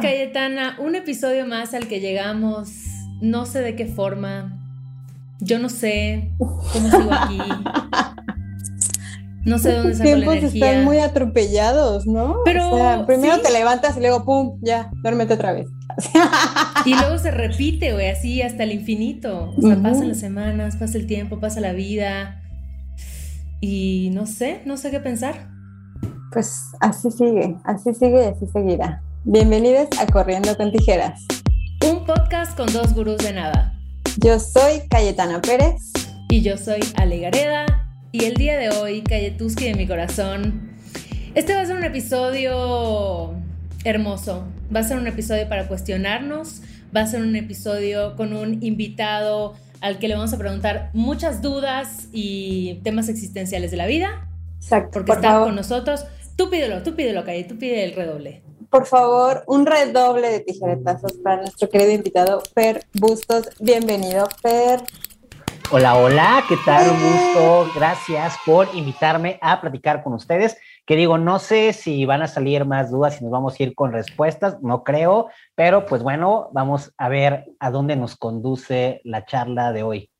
Cayetana, un episodio más al que llegamos, no sé de qué forma, yo no sé cómo sigo aquí. No sé dónde saco la energía. están muy atropellados, ¿no? Pero primero te levantas y luego pum, ya, duérmete otra vez. y luego se repite, güey, así hasta el infinito. O sea, pasan las semanas, pasa el tiempo, pasa la vida. Y no sé, no sé qué pensar. Pues así sigue, así sigue y así seguirá. Bienvenidos a Corriendo con Tijeras. Un podcast con dos gurús de nada. Yo soy Cayetana Pérez. Y yo soy Ale Gareda. Y el día de hoy, Cayetuski de mi corazón, este va a ser un episodio hermoso. Va a ser un episodio para cuestionarnos. Va a ser un episodio con un invitado al que le vamos a preguntar muchas dudas y temas existenciales de la vida. Exacto. Porque está con nosotros. Tú pídelo, tú pídelo, Calle, tú pide el redoble. Por favor, un redoble de tijeretazos para nuestro querido invitado, Fer Bustos. Bienvenido, Fer. Hola, hola, ¿qué tal? Un gusto. Gracias por invitarme a platicar con ustedes. Que digo, no sé si van a salir más dudas, si nos vamos a ir con respuestas, no creo, pero pues bueno, vamos a ver a dónde nos conduce la charla de hoy.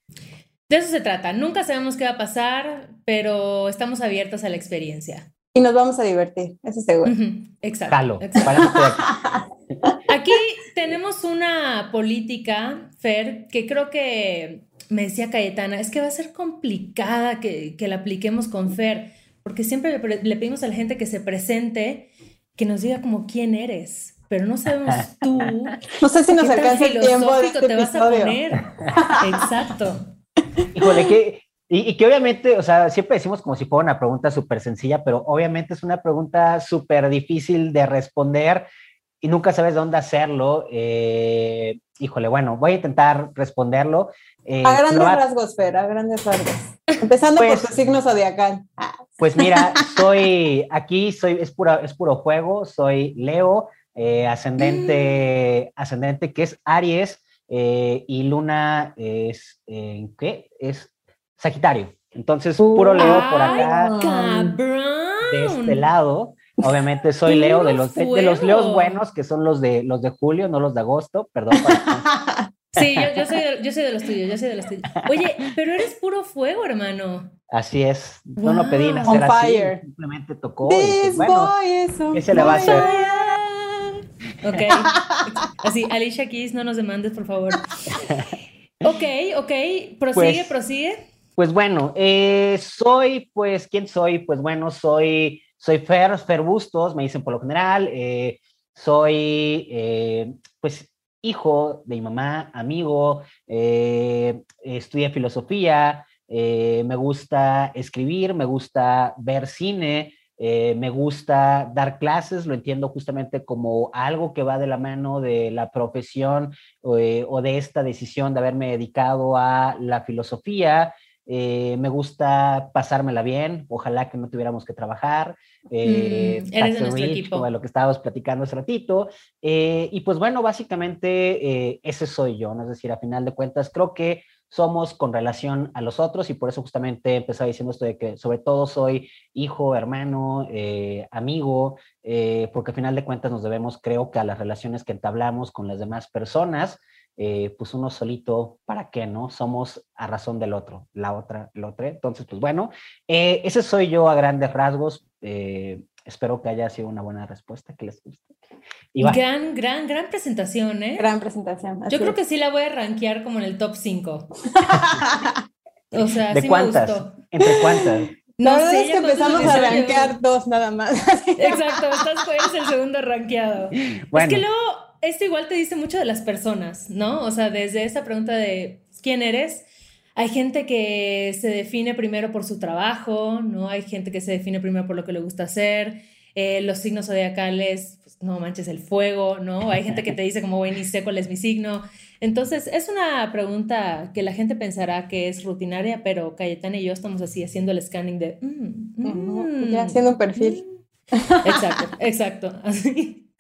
De eso se trata. Nunca sabemos qué va a pasar, pero estamos abiertos a la experiencia. Y nos vamos a divertir, eso seguro. Exacto. Aquí tenemos una política, Fer, que creo que me decía Cayetana, es que va a ser complicada que, la apliquemos con Fer, porque siempre le, pedimos a la gente que se presente, que nos diga como quién eres, pero no sabemos tú. No sé si nos alcanza el tiempo de este te vas a poner. Exacto. Híjole, que y, que obviamente, o sea, siempre decimos como si fuera una pregunta súper sencilla, pero obviamente es una pregunta súper difícil de responder y nunca sabes dónde hacerlo. Eh, híjole, bueno, voy a intentar responderlo. Eh, a grandes rasgos, Fer, a grandes rasgos. Empezando por pues tu signo zodiacal. Pues mira, soy, aquí soy, es, pura, es puro juego, soy Leo, eh, ascendente, ascendente que es Aries, y Luna es, ¿qué? Es Sagitario. Entonces, puro Leo por acá. De este lado. Obviamente soy Leo de los, de, los Leos buenos, que son los de los de julio, no los de agosto, perdón. Sí, yo, soy de, yo soy de los tuyos, yo soy de los tuyos. Oye, pero eres puro fuego, hermano. Así es. No lo pedí nacer así, simplemente tocó. This bueno, ¿qué se le va a hacer? Ok. Así, Alicia Keys, no nos demandes, por favor. Ok, ok. Prosigue, pues, prosigue. Pues bueno, eh, soy, pues, ¿quién soy? Pues bueno, soy, soy Fer, Fer Bustos, me dicen por lo general. Eh, soy, eh, pues, hijo de mi mamá, amigo, estudié filosofía, me gusta escribir, me gusta ver cine, me gusta dar clases, lo entiendo justamente como algo que va de la mano de la profesión o de esta decisión de haberme dedicado a la filosofía. Eh, me gusta pasármela bien, ojalá que no tuviéramos que trabajar. Eh, mm, eres de nuestro equipo. lo que estábamos platicando hace ratito. Eh, y pues bueno, básicamente ese soy yo, ¿no? es decir, a final de cuentas, creo que somos con relación a los otros y por eso justamente empezaba diciendo esto de que sobre todo soy hijo, hermano, amigo, porque a final de cuentas nos debemos, creo que a las relaciones que entablamos con las demás personas, eh, pues uno solito, ¿para qué no? Somos a razón del otro, la otra, el otro. Entonces, pues bueno, eh, ese soy yo a grandes rasgos. Eh, espero que haya sido una buena respuesta, que les guste. gran, gran, gran presentación, ¿eh? Gran presentación. Yo creo que sí la voy a rankear como en el top 5. o sea, ¿De cuántas? ¿Entre cuántas? No la es que empezamos a rankear dos nada más. Exacto, estás pues el segundo rankeado. Es que luego esto igual te dice mucho de las personas, ¿no? O sea, desde esa pregunta de quién eres, hay gente que se define primero por su trabajo, ¿no? Hay gente que se define primero por lo que le gusta hacer. Eh, los signos zodiacales, pues, no manches el fuego, ¿no? Hay gente que te dice como, güey, ni sé cuál es mi signo. Entonces, es una pregunta que la gente pensará que es rutinaria, pero Cayetana y yo estamos así haciendo el scanning de... Mm, mm, ya haciendo un perfil. Mm". Exacto, exacto, así.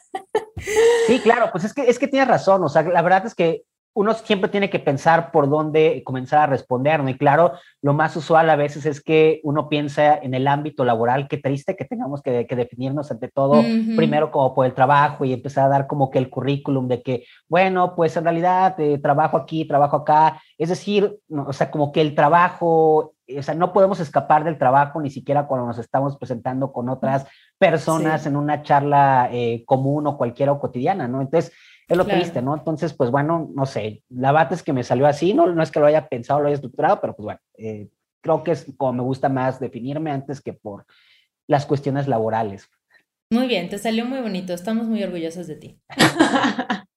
Sí, claro, pues es que, es que tienes razón, o sea, la verdad es que uno siempre tiene que pensar por dónde comenzar a responder, ¿no? Y claro, lo más usual a veces es que uno piensa en el ámbito laboral, qué triste que tengamos que, definirnos ante todo, primero como por el trabajo y empezar a dar como que el currículum de que, bueno, pues en realidad eh, trabajo aquí, trabajo acá, es decir, o sea, como que el trabajo, o sea, no podemos escapar del trabajo ni siquiera cuando nos estamos presentando con otras personas en una charla eh, común o cualquiera o cotidiana, ¿no? Entonces, es lo triste, ¿no? Entonces, pues bueno, no sé, la bata es que me salió así, no, no es que lo haya pensado, lo haya estructurado, pero pues bueno, eh, creo que es como me gusta más definirme antes que por las cuestiones laborales. Muy bien, te salió muy bonito, estamos muy orgullosos de ti.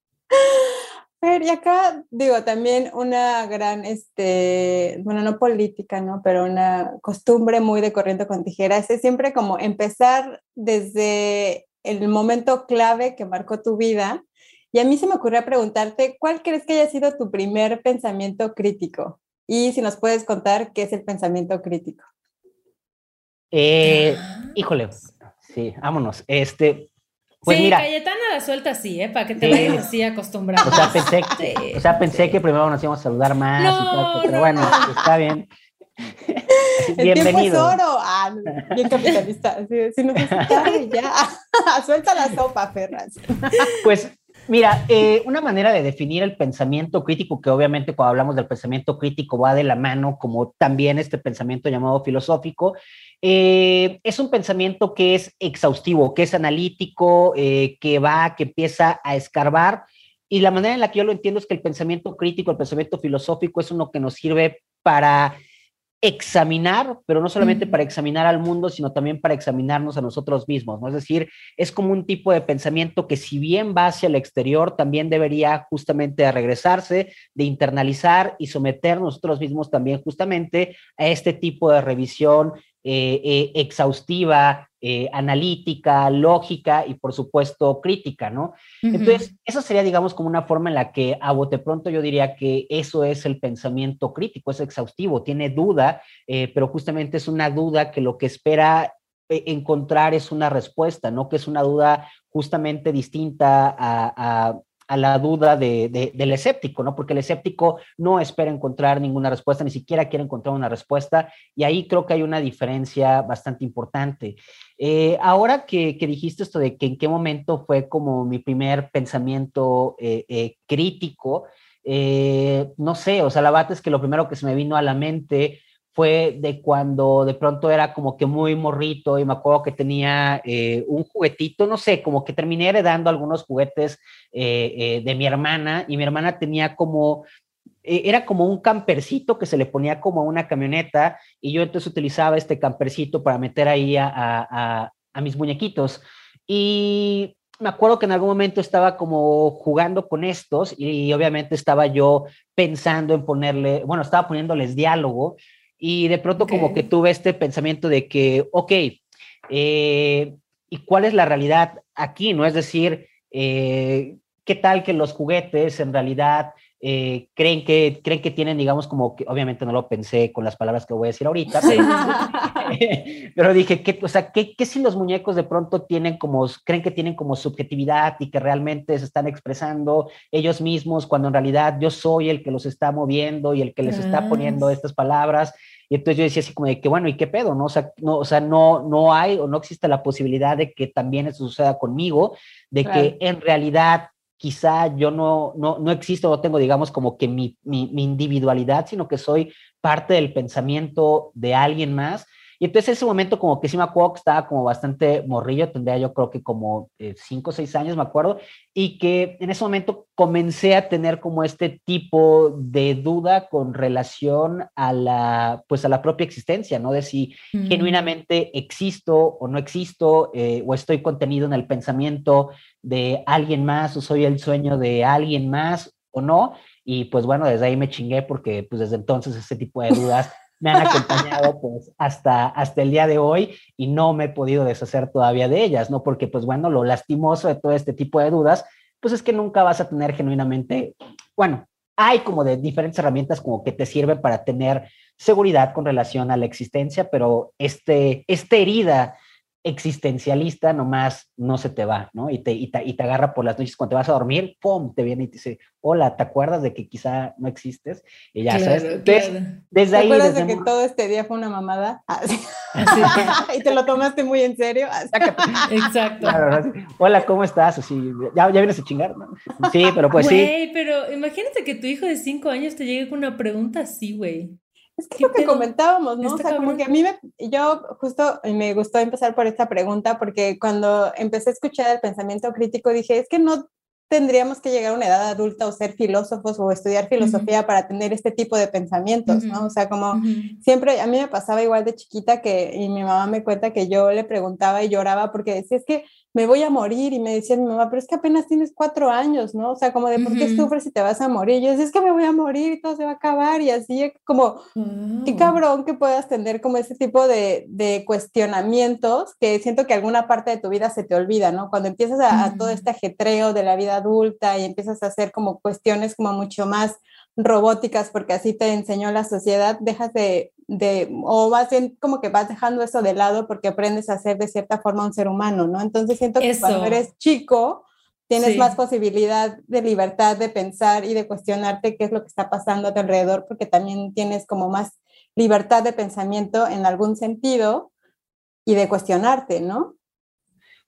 Pero y acá digo también una gran, este, bueno, no política, ¿no? Pero una costumbre muy de corriente con tijeras es siempre como empezar desde el momento clave que marcó tu vida y a mí se me ocurrió preguntarte, ¿cuál crees que haya sido tu primer pensamiento crítico? Y si nos puedes contar qué es el pensamiento crítico. Eh, híjole, sí, vámonos. Este, pues sí, mira, Cayetana la suelta sí, ¿eh? Para que te vayas así acostumbrado. O sea, pensé, o sea, pensé que primero nos íbamos a saludar más, no, pero bueno, está bien. El tiempo es oro. Ah, bien capitalista. Si, nos ya. Suelta la sopa, Ferraz. Pues Mira, eh, una manera de definir el pensamiento crítico, que obviamente cuando hablamos del pensamiento crítico va de la mano, como también este pensamiento llamado filosófico, eh, es un pensamiento que es exhaustivo, que es analítico, eh, que va, que empieza a escarbar. Y la manera en la que yo lo entiendo es que el pensamiento crítico, el pensamiento filosófico es uno que nos sirve para examinar, pero no solamente para examinar al mundo, sino también para examinarnos a nosotros mismos, ¿no? Es decir, es como un tipo de pensamiento que si bien va hacia el exterior, también debería justamente regresarse, de internalizar y someter nosotros mismos también justamente a este tipo de revisión eh, eh, exhaustiva, eh, analítica, lógica y por supuesto crítica, ¿no? Entonces, esa sería, digamos, como una forma en la que a bote pronto yo diría que eso es el pensamiento crítico, es exhaustivo, tiene duda, pero justamente es una duda que lo que espera encontrar es una respuesta, ¿no? Que es una duda justamente distinta a, a la duda de, del escéptico, ¿no? Porque el escéptico no espera encontrar ninguna respuesta, ni siquiera quiere encontrar una respuesta, y ahí creo que hay una diferencia bastante importante. Eh, ahora que, dijiste esto de que en qué momento fue como mi primer pensamiento eh, eh, crítico, no sé, o sea, la bata es que lo primero que se me vino a la mente fue de cuando de pronto era como que muy morrito y me acuerdo que tenía eh, un juguetito, no sé, como que terminé heredando algunos juguetes eh, eh, de mi hermana y mi hermana tenía como, era como un campercito que se le ponía como a una camioneta y yo entonces utilizaba este campercito para meter ahí a, a, a mis muñequitos. Y me acuerdo que en algún momento estaba como jugando con estos y, obviamente estaba yo pensando en ponerle, bueno, estaba poniéndoles diálogo y de pronto como que tuve este pensamiento de que, ok, eh, ¿y cuál es la realidad aquí? ¿No? Es decir, eh, ¿qué tal que los juguetes en realidad eh, creen, que, creen que tienen, digamos, como que, obviamente no lo pensé con las palabras que voy a decir ahorita, pero, dije, ¿qué, o sea, ¿qué, ¿qué, si los muñecos de pronto tienen como, creen que tienen como subjetividad y que realmente se están expresando ellos mismos cuando en realidad yo soy el que los está moviendo y el que les está poniendo estas palabras? Y entonces yo decía así como de que, bueno, ¿y qué pedo? ¿No? O sea, no, o sea, no, no hay o no existe la posibilidad de que también eso suceda conmigo, de que en realidad quizá yo no, no, no existo, no tengo, digamos, como que mi, mi, mi, individualidad, sino que soy parte del pensamiento de alguien más. Y entonces ese momento como que sí me acuerdo que estaba como bastante morrillo, tendría yo creo que como eh, cinco o seis años, me acuerdo, y que en ese momento comencé a tener como este tipo de duda con relación a la, pues a la propia existencia, ¿no? De si mm. genuinamente existo o no existo, eh, o estoy contenido en el pensamiento de alguien más, o soy el sueño de alguien más, o no. Y pues bueno, desde ahí me chingué porque pues desde entonces ese tipo de dudas me han acompañado pues hasta, hasta el día de hoy y no me he podido deshacer todavía de ellas, ¿no? Porque pues bueno, lo lastimoso de todo este tipo de dudas, pues es que nunca vas a tener genuinamente, bueno, hay como de diferentes herramientas como que te sirven para tener seguridad con relación a la existencia, pero este, esta herida existencialista nomás no se te va, ¿no? Y te, y te, agarra por las noches cuando te vas a dormir, ¡pum! Te viene y te dice, hola, ¿te acuerdas de que quizá no existes? Y ya sabes. Desde, ahí. ¿Te acuerdas de que todo este día fue una mamada? Ah, y te lo tomaste muy en serio. Exacto. hola, ¿cómo estás? Así, ¿ya, ya vienes a chingar, ¿no? Sí, pero pues sí. pero imagínate que tu hijo de cinco años te llegue con una pregunta así, güey. Es que lo que comentábamos, ¿no? O sea, como que a mí me, yo justo me gustó empezar por esta pregunta porque cuando empecé a escuchar el pensamiento crítico dije, es que no tendríamos que llegar a una edad adulta o ser filósofos o estudiar filosofía para tener este tipo de pensamientos, ¿no? O sea, como siempre, a mí me pasaba igual de chiquita que, y mi mamá me cuenta que yo le preguntaba y lloraba porque decía, es que me voy a morir, y me decía mi mamá, pero es que apenas tienes cuatro años, ¿no? O sea, como de, ¿por qué sufres si te vas a morir? Y yo decía, es que me voy a morir y todo se va a acabar, y así, como, qué oh. cabrón que puedas tener como ese tipo de, de, cuestionamientos que siento que alguna parte de tu vida se te olvida, ¿no? Cuando empiezas a, a todo este ajetreo de la vida adulta y empiezas a hacer como cuestiones como mucho más robóticas porque así te enseñó la sociedad, dejas de, de, o vas bien como que vas dejando eso de lado porque aprendes a ser de cierta forma un ser humano, ¿no? Entonces siento que cuando eres chico tienes más posibilidad de libertad de pensar y de cuestionarte qué es lo que está pasando a tu alrededor porque también tienes como más libertad de pensamiento en algún sentido y de cuestionarte, ¿no?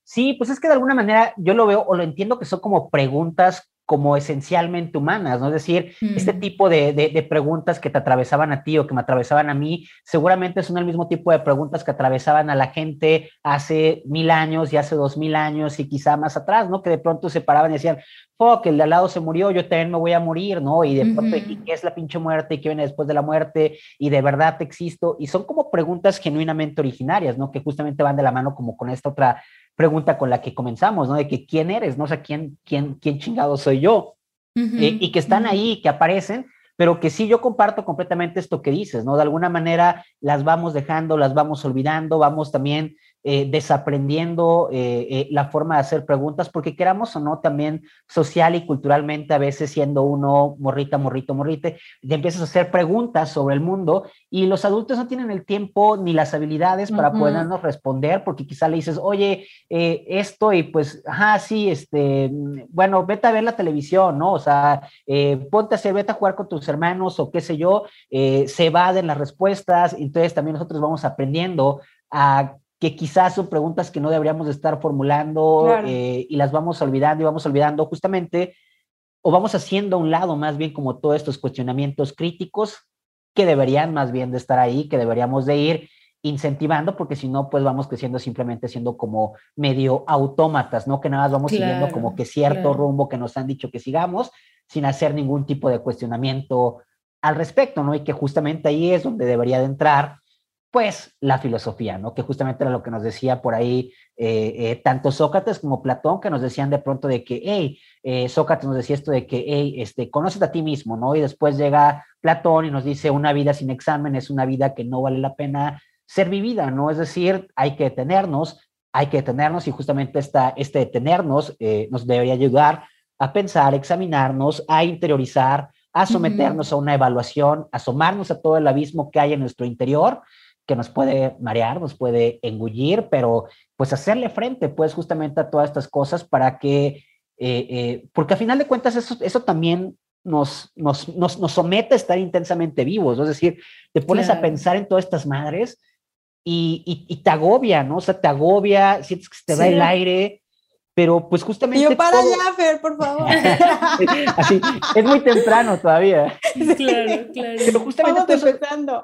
Sí, pues es que de alguna manera yo lo veo o lo entiendo que son como preguntas como esencialmente humanas, ¿no? Es decir, este mm. tipo de, de, preguntas que te atravesaban a ti o que me atravesaban a mí, seguramente son el mismo tipo de preguntas que atravesaban a la gente hace mil años y hace dos mil años y quizá más atrás, ¿no? Que de pronto se paraban y decían, fuck, el de al lado se murió, yo también me voy a morir, ¿no? Y de pronto, ¿y qué es la pinche muerte? ¿Y qué viene después de la muerte? ¿Y de verdad existo? Y son como preguntas genuinamente originarias, ¿no? Que justamente van de la mano como con esta otra pregunta con la que comenzamos, ¿no? De que quién eres, ¿no? O sea, quién, quién, quién chingado soy yo. Eh, y que están ahí, que aparecen, pero que sí yo comparto completamente esto que dices, ¿no? De alguna manera las vamos dejando, las vamos olvidando, vamos también eh, desaprendiendo eh, eh, la forma de hacer preguntas, porque queramos o no, también social y culturalmente, a veces siendo uno morrita, morrito, morrite, te empiezas a hacer preguntas sobre el mundo y los adultos no tienen el tiempo ni las habilidades para podernos responder, porque quizá le dices, oye, esto y pues, ajá, sí, este, bueno, vete a ver la televisión, ¿no? O sea, ponte a hacer, vete a jugar con tus hermanos o qué sé yo, se evaden las respuestas, entonces también nosotros vamos aprendiendo a que quizás son preguntas que no deberíamos estar formulando eh, y las vamos olvidando y vamos olvidando justamente, o vamos haciendo a un lado más bien como todos estos cuestionamientos críticos que deberían más bien de estar ahí, que deberíamos de ir incentivando, porque si no, pues vamos creciendo simplemente siendo como medio autómatas, ¿no? Que nada más vamos siguiendo como que cierto rumbo que nos han dicho que sigamos, sin hacer ningún tipo de cuestionamiento al respecto, ¿no? Y que justamente ahí es donde debería de entrar pues la filosofía, ¿no? Que justamente era lo que nos decía por ahí eh, eh, tanto Sócrates como Platón, que nos decían de pronto de que, hey, eh, Sócrates nos decía esto de que, hey, este, conoces a ti mismo, ¿no? Y después llega Platón y nos dice, una vida sin examen es una vida que no vale la pena ser vivida, ¿no? Es decir, hay que detenernos, hay que detenernos y justamente esta, este detenernos nos debería ayudar a pensar, examinarnos, a interiorizar, a someternos a una evaluación, a asomarnos a todo el abismo que hay en nuestro interior que nos puede marear, nos puede engullir, pero pues hacerle frente, pues justamente a todas estas cosas para que, eh, eh, porque a final de cuentas eso, eso también nos, nos, nos, nos, somete a estar intensamente vivos, es decir, te pones a pensar en todas estas madres y, y, te agobia, ¿no? O sea, te agobia, sientes que se te va el aire, pero pues justamente... Yo para allá, Fer, por favor. Así, es muy temprano todavía. Claro, claro. Pero justamente eso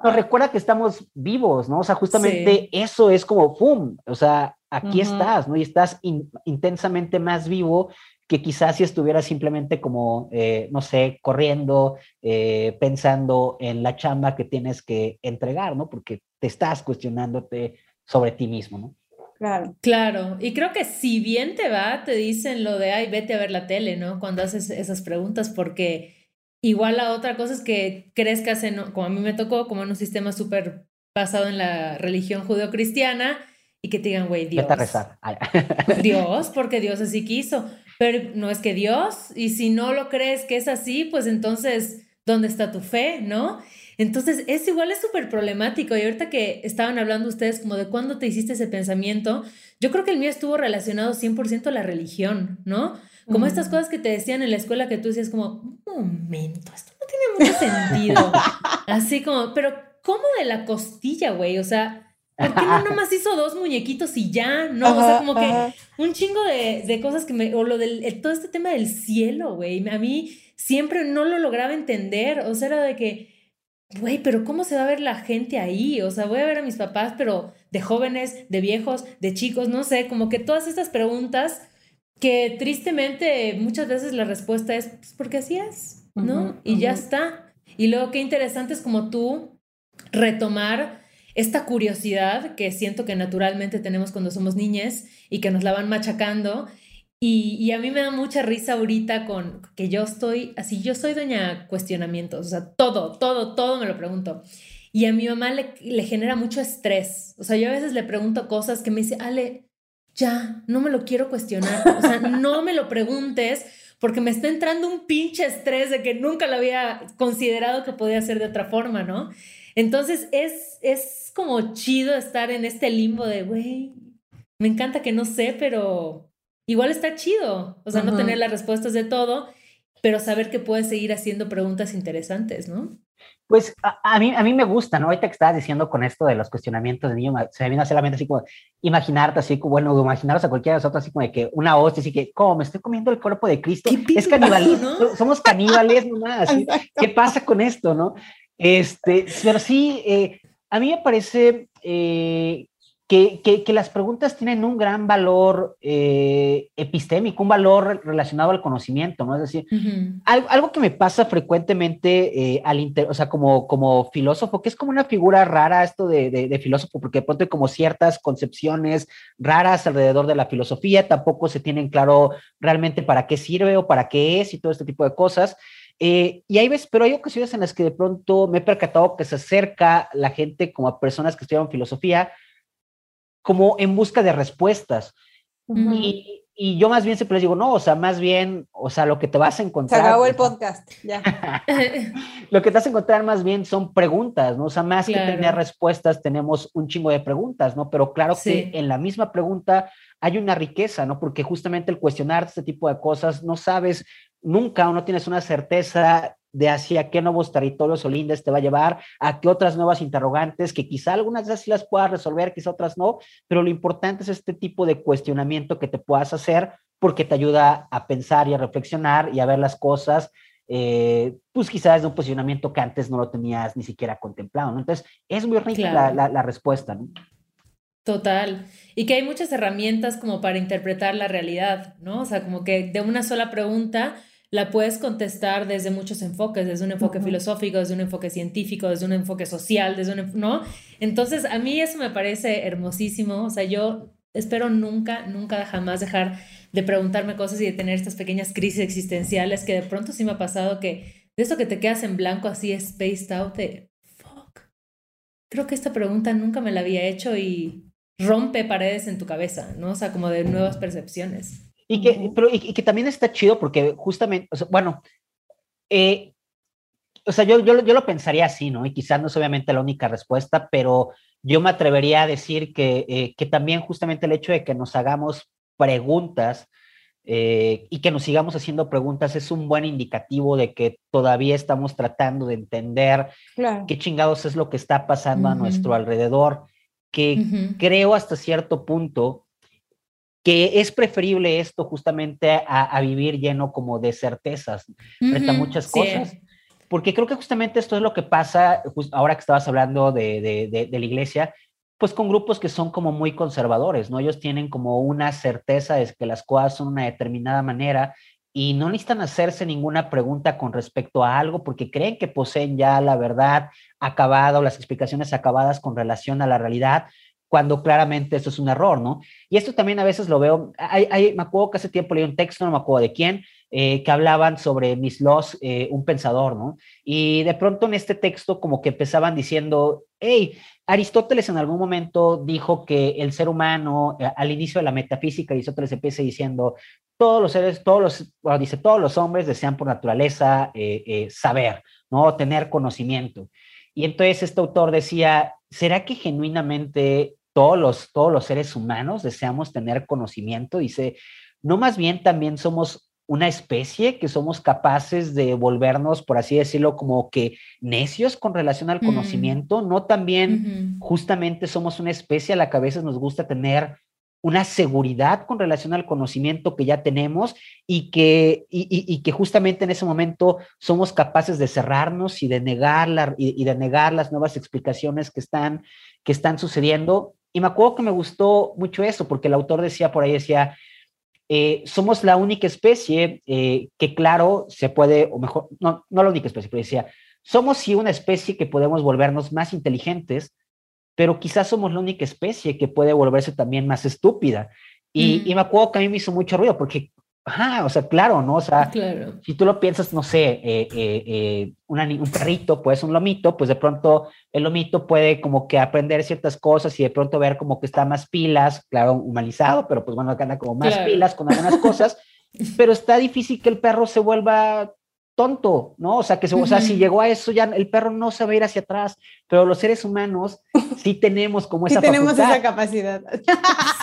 nos recuerda que estamos vivos, ¿no? O sea, justamente eso es como, ¡pum! O sea, aquí estás, ¿no? Y estás intensamente más vivo que quizás si estuvieras simplemente como, eh, no sé, corriendo, eh, pensando en la chamba que tienes que entregar, ¿no? Porque te estás cuestionándote sobre ti mismo, ¿no? Claro. Claro, y creo que si bien te va, te dicen lo de, ay, vete a ver la tele, ¿no? Cuando haces esas preguntas, porque igual la otra cosa es que crezcas en, como a mí me tocó, como en un sistema súper basado en la religión judeocristiana y que te digan, güey, Dios. Vete a rezar. Dios, porque Dios así quiso. Pero no es que Dios, y si no lo crees que es así, pues entonces, ¿dónde está tu fe, no? Entonces, es igual, es súper problemático. Y ahorita que estaban hablando ustedes como de cuándo te hiciste ese pensamiento, yo creo que el mío estuvo relacionado 100% a la religión, ¿no? Como estas cosas que te decían en la escuela que tú decías como, un momento, esto no tiene mucho sentido. Así como, pero ¿cómo de la costilla, güey? O sea, ¿por qué no nomás hizo dos muñequitos y ya? No, o sea, como que un chingo de, de, cosas que me, o lo del, todo este tema del cielo, güey, a mí siempre no lo lograba entender, o sea, era de que, güey, pero ¿cómo se va a ver la gente ahí? O sea, voy a ver a mis papás, pero de jóvenes, de viejos, de chicos, no sé, como que todas estas preguntas que tristemente muchas veces la respuesta es, pues porque así es, ¿no? y ya está. Y luego qué interesante es como tú retomar esta curiosidad que siento que naturalmente tenemos cuando somos niñas y que nos la van machacando. Y, y, a mí me da mucha risa ahorita con que yo estoy, así, yo soy doña cuestionamientos, o sea, todo, todo, todo me lo pregunto. Y a mi mamá le, le genera mucho estrés. O sea, yo a veces le pregunto cosas que me dice, Ale, ya, no me lo quiero cuestionar. O sea, no me lo preguntes porque me está entrando un pinche estrés de que nunca lo había considerado que podía ser de otra forma, ¿no? Entonces es, es como chido estar en este limbo de, güey, me encanta que no sé, pero igual está chido. O sea, no tener las respuestas de todo, pero saber que puedes seguir haciendo preguntas interesantes, ¿no? Pues a, mí, a mí me gusta, ¿no? Ahorita que estabas diciendo con esto de los cuestionamientos de niño, se me vino a la mente así como imaginarte así, como, bueno, imaginaros a cualquiera de nosotros así como de que una hostia, así que, ¿cómo? Me estoy comiendo el cuerpo de Cristo. Es caníbal, ¿no? Somos caníbales, nomás. ¿Qué pasa con esto, no? Este, pero sí, eh, a mí me parece eh, que, las preguntas tienen un gran valor eh, epistémico, un valor relacionado al conocimiento, ¿no? Es decir, algo, que me pasa frecuentemente eh, al inter, o sea, como, como filósofo, que es como una figura rara esto de, filósofo, porque de pronto hay como ciertas concepciones raras alrededor de la filosofía, tampoco se tienen claro realmente para qué sirve o para qué es y todo este tipo de cosas. Eh, y hay veces, pero hay ocasiones en las que de pronto me he percatado que se acerca la gente como a personas que estudian filosofía como en busca de respuestas. y, y, yo más bien siempre les digo, no, o sea, más bien, o sea, lo que te vas a encontrar. Se acabó el podcast, ya. lo que te vas a encontrar más bien son preguntas, ¿no? O sea, más que tener respuestas, tenemos un chingo de preguntas, ¿no? Pero claro que en la misma pregunta hay una riqueza, ¿no? Porque justamente el cuestionar este tipo de cosas, no sabes nunca o no tienes una certeza de hacia qué nuevos territorios o lindes te va a llevar, a qué otras nuevas interrogantes, que quizá algunas de esas sí las puedas resolver, quizá otras no, pero lo importante es este tipo de cuestionamiento que te puedas hacer porque te ayuda a pensar y a reflexionar y a ver las cosas, eh, pues quizás de un posicionamiento que antes no lo tenías ni siquiera contemplado, ¿no? Entonces, es muy rica la, la, respuesta, ¿no? Total. Y que hay muchas herramientas como para interpretar la realidad, ¿no? O sea, como que de una sola pregunta la puedes contestar desde muchos enfoques, desde un enfoque filosófico, desde un enfoque científico, desde un enfoque social, desde un, ¿no? Entonces, a mí eso me parece hermosísimo, o sea, yo espero nunca, nunca jamás dejar de preguntarme cosas y de tener estas pequeñas crisis existenciales que de pronto sí me ha pasado que de eso que te quedas en blanco así spaced out de fuck. Creo que esta pregunta nunca me la había hecho y rompe paredes en tu cabeza, ¿no? O sea, como de nuevas percepciones. Y que, pero, y, que también está chido porque justamente, bueno, eh, o sea, yo, yo, yo, lo pensaría así, ¿no? Y quizás no es obviamente la única respuesta, pero yo me atrevería a decir que, eh, que también justamente el hecho de que nos hagamos preguntas eh, y que nos sigamos haciendo preguntas es un buen indicativo de que todavía estamos tratando de entender qué chingados es lo que está pasando a nuestro alrededor, que creo hasta cierto punto que es preferible esto justamente a, vivir lleno como de certezas frente a muchas cosas. Porque creo que justamente esto es lo que pasa, ahora que estabas hablando de, de, la iglesia, pues con grupos que son como muy conservadores, ¿no? Ellos tienen como una certeza de que las cosas son una determinada manera y no necesitan hacerse ninguna pregunta con respecto a algo porque creen que poseen ya la verdad acabada o las explicaciones acabadas con relación a la realidad, cuando claramente esto es un error, ¿no? Y esto también a veces lo veo, me acuerdo que hace tiempo leí un texto, no me acuerdo de quién, eh, que hablaban sobre Miss Loss, eh, un pensador, ¿no? Y de pronto en este texto como que empezaban diciendo, hey, Aristóteles en algún momento dijo que el ser humano, eh, al inicio de la metafísica, Aristóteles empieza diciendo, todos los seres, todos los, bueno, dice, todos los hombres desean por naturaleza saber, ¿no? Tener conocimiento. Y entonces este autor decía, ¿será que genuinamente todos los, todos los seres humanos deseamos tener conocimiento? Dice, no más bien también somos una especie que somos capaces de volvernos, por así decirlo, como que necios con relación al mm. conocimiento, no también justamente somos una especie a la que a veces nos gusta tener una seguridad con relación al conocimiento que ya tenemos y que, y, que justamente en ese momento somos capaces de cerrarnos y de negar, y, de negar las nuevas explicaciones que están, que están sucediendo. Y me acuerdo que me gustó mucho eso, porque el autor decía por ahí, decía, eh, somos la única especie eh, que, claro, se puede, o mejor, no, no la única especie, pero decía, somos sí una especie que podemos volvernos más inteligentes, pero quizás somos la única especie que puede volverse también más estúpida. Y, y, me acuerdo que a mí me hizo mucho ruido porque, ajá, o sea, claro, ¿no? O sea, si tú lo piensas, no sé, eh, eh, eh un perrito, pues un lomito, pues de pronto el lomito puede como que aprender ciertas cosas y de pronto ver como que está más pilas, claro, humanizado, pero pues bueno, anda como más pilas con algunas cosas, pero está difícil que el perro se vuelva tonto, ¿no? O sea, que o sea, si llegó a eso ya el perro no se va a ir hacia atrás, pero los seres humanos sí tenemos como esa sí tenemos esa capacidad.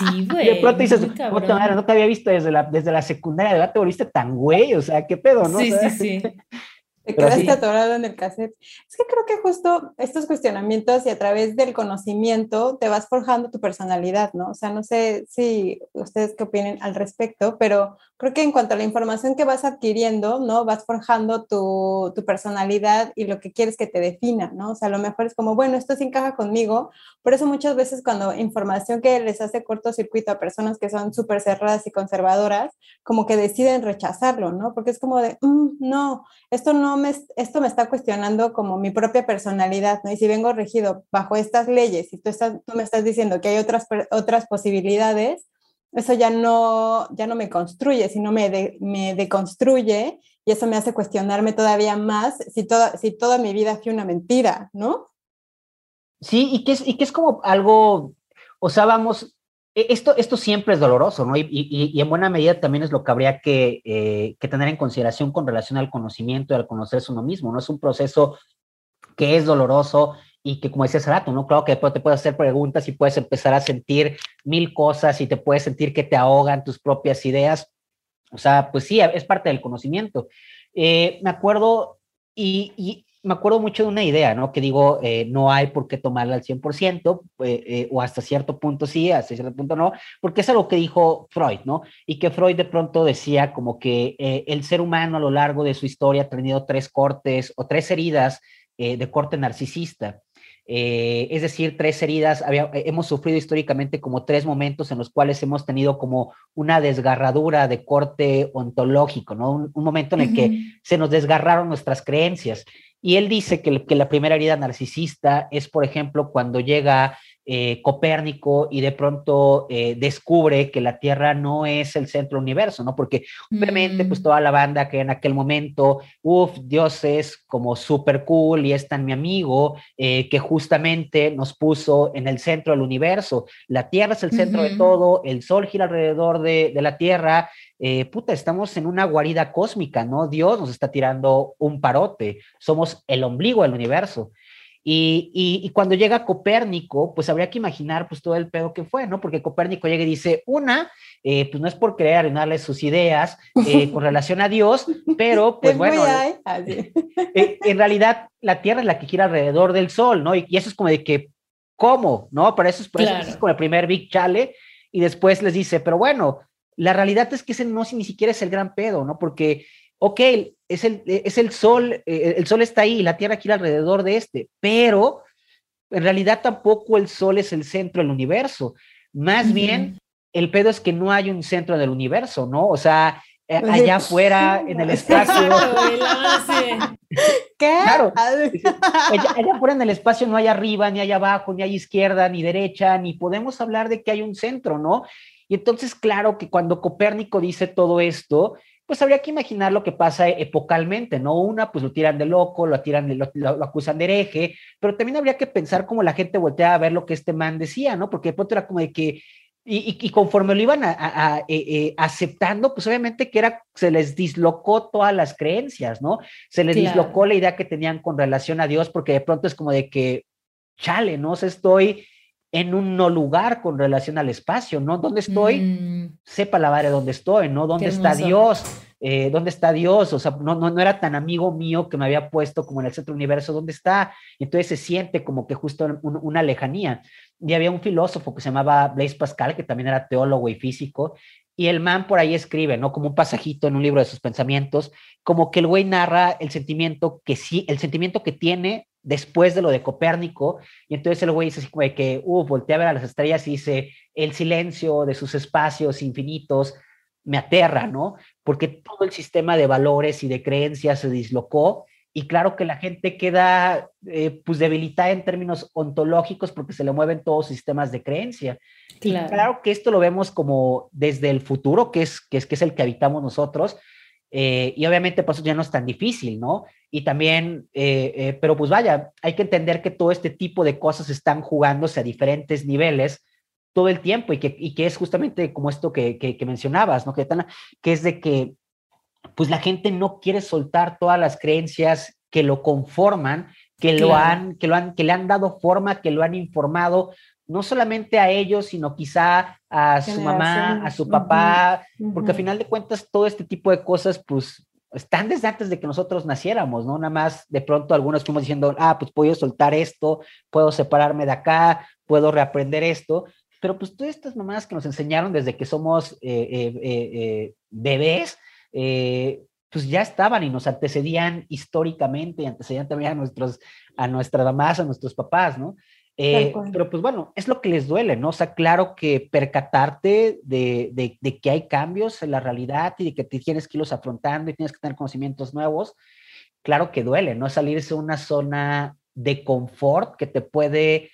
Sí, güey. de pronto dices, no te había visto desde la, desde la secundaria, de verdad te volviste tan güey, o sea, qué pedo, ¿no? Sí, sí, sí. Te quedaste atorado en el cassette. Es que creo que justo estos cuestionamientos y a través del conocimiento te vas forjando tu personalidad, ¿no? O sea, no sé si ustedes qué opinen al respecto, pero creo que en cuanto a la información que vas adquiriendo, ¿no? Vas forjando tu, tu personalidad y lo que quieres que te defina, ¿no? O sea, a lo mejor es como, bueno, esto sí encaja conmigo. Por eso muchas veces cuando información que les hace cortocircuito a personas que son súper cerradas y conservadoras, como que deciden rechazarlo, ¿no? Porque es como de, mm, no, esto no me, esto me está cuestionando como mi propia personalidad. Y si vengo regido bajo estas leyes y tú, estás, me estás diciendo que hay otras, otras posibilidades, eso ya no, ya no me construye, sino me, me deconstruye y eso me hace cuestionarme todavía más si toda, si toda mi vida fue una mentira, ¿no? Sí, y que es, y que es como algo, o sea, vamos, esto, esto siempre es doloroso, ¿no? Y, en buena medida también es lo que habría que, eh, que, tener en consideración con relación al conocimiento y al conocerse uno mismo, ¿no? Es un proceso que es doloroso, y que como decía hace rato, ¿no? Claro que después te puedes hacer preguntas y puedes empezar a sentir mil cosas y te puedes sentir que te ahogan tus propias ideas. O sea, pues sí, es parte del conocimiento. Eh, me acuerdo y, me acuerdo mucho de una idea, ¿no? Que digo, eh, no hay por qué tomarla al 100%, eh, o hasta cierto punto sí, hasta cierto punto no, porque es algo que dijo Freud, ¿no? Y que Freud de pronto decía como que el ser humano a lo largo de su historia ha tenido tres cortes o tres heridas de corte narcisista. Eh, es decir, tres heridas, eh, hemos sufrido históricamente como tres momentos en los cuales hemos tenido como una desgarradura de corte ontológico, ¿no? Un, momento en el que se nos desgarraron nuestras creencias. Y él dice que, la primera herida narcisista es, por ejemplo, cuando llega eh, Copérnico y de pronto eh, descubre que la Tierra no es el centro del universo, ¿no? Porque obviamente, pues mm. toda la banda que en aquel momento, uff, Dios es como súper cool y es tan mi amigo, eh, que justamente nos puso en el centro del universo. La Tierra es el centro de todo, el Sol gira alrededor de, de la Tierra, puta, estamos en una guarida cósmica, ¿no? Dios nos está tirando un parote, somos el ombligo del universo. Y, cuando llega Copérnico, pues habría que imaginar pues todo el pedo que fue, ¿no? Porque Copérnico llega y dice, una, eh, pues no es por querer arruinarle sus ideas eh, con relación a Dios, pero pues bueno, ah, eh, en realidad la Tierra es la que gira alrededor del Sol, ¿no? Y, eso es como de que, ¿cómo? ¿No? Para eso es, por eso es como el primer Big Chale, y después les dice, pero bueno, la realidad es que ese no ni siquiera es el gran pedo, ¿no? Porque ok, es el, es el sol, eh, el sol está ahí la Tierra gira alrededor de este, pero en realidad tampoco el sol es el centro del universo. Más bien, el pedo es que no hay un centro del universo, ¿no? O sea, eh, allá afuera, en el espacio. ¿Qué? Claro. Allá, allá, afuera en el espacio no hay arriba, ni hay abajo, ni hay izquierda, ni derecha, ni podemos hablar de que hay un centro, ¿no? Y entonces, claro que cuando Copérnico dice todo esto, pues habría que imaginar lo que pasa epocalmente, ¿no? Una, pues lo tiran de loco, lo tiran, lo, lo, acusan de hereje, pero también habría que pensar cómo la gente voltea a ver lo que este man decía, ¿no? Porque de pronto era como de que, y, conforme lo iban a, eh, eh, aceptando, pues obviamente que era, se les dislocó todas las creencias, ¿no? Se les dislocó la idea que tenían con relación a Dios, porque de pronto es como de que, chale, ¿no? O estoy en un no lugar con relación al espacio, ¿no? ¿Dónde estoy? Mm. Sepa la madre dónde estoy, ¿no? ¿Dónde está Dios? Eh, ¿Dónde está Dios? O sea, no, no, no, era tan amigo mío que me había puesto como en el centro universo, ¿dónde está? Entonces se siente como que justo una lejanía. Y había un filósofo que se llamaba Blaise Pascal, que también era teólogo y físico, y el man por ahí escribe, ¿no? Como un pasajito en un libro de sus pensamientos, como que el güey narra el sentimiento que sí, el sentimiento que tiene después de lo de Copérnico, y entonces el güey dice así como de que, uh, voltea a ver a las estrellas y dice, el silencio de sus espacios infinitos me aterra, ¿no? Porque todo el sistema de valores y de creencias se dislocó, y claro que la gente queda eh, pues debilitada en términos ontológicos porque se le mueven todos sistemas de creencia. Claro. claro que esto lo vemos como desde el futuro, que es, que es, que es el que habitamos nosotros, eh, y obviamente pues ya no es tan difícil, ¿no? Y también, eh, eh, pero pues vaya, hay que entender que todo este tipo de cosas están jugándose a diferentes niveles todo el tiempo y que, y que es justamente como esto que, que, mencionabas, ¿no? Que, que es de que pues la gente no quiere soltar todas las creencias que lo conforman, que lo han, que lo han, que le han dado forma, que lo han informado, no solamente a ellos, sino quizá a su mamá, a su papá, porque al final de cuentas todo este tipo de cosas, pues están desde antes de que nosotros naciéramos, ¿no? Nada más de pronto algunos fuimos diciendo, ah, pues puedo soltar esto, puedo separarme de acá, puedo reaprender esto, pero pues todas estas mamás que nos enseñaron desde que somos eh, eh, eh, bebés, pues ya estaban y nos antecedían históricamente y antecedían también a, nuestros, a nuestras mamás, a nuestros papás, ¿no? Eh, pero pues bueno, es lo que les duele, ¿no? O sea, claro que percatarte de, de, que hay cambios en la realidad y de que tienes que irlos afrontando y tienes que tener conocimientos nuevos, claro que duele, ¿no? Salirse de una zona de confort que te puede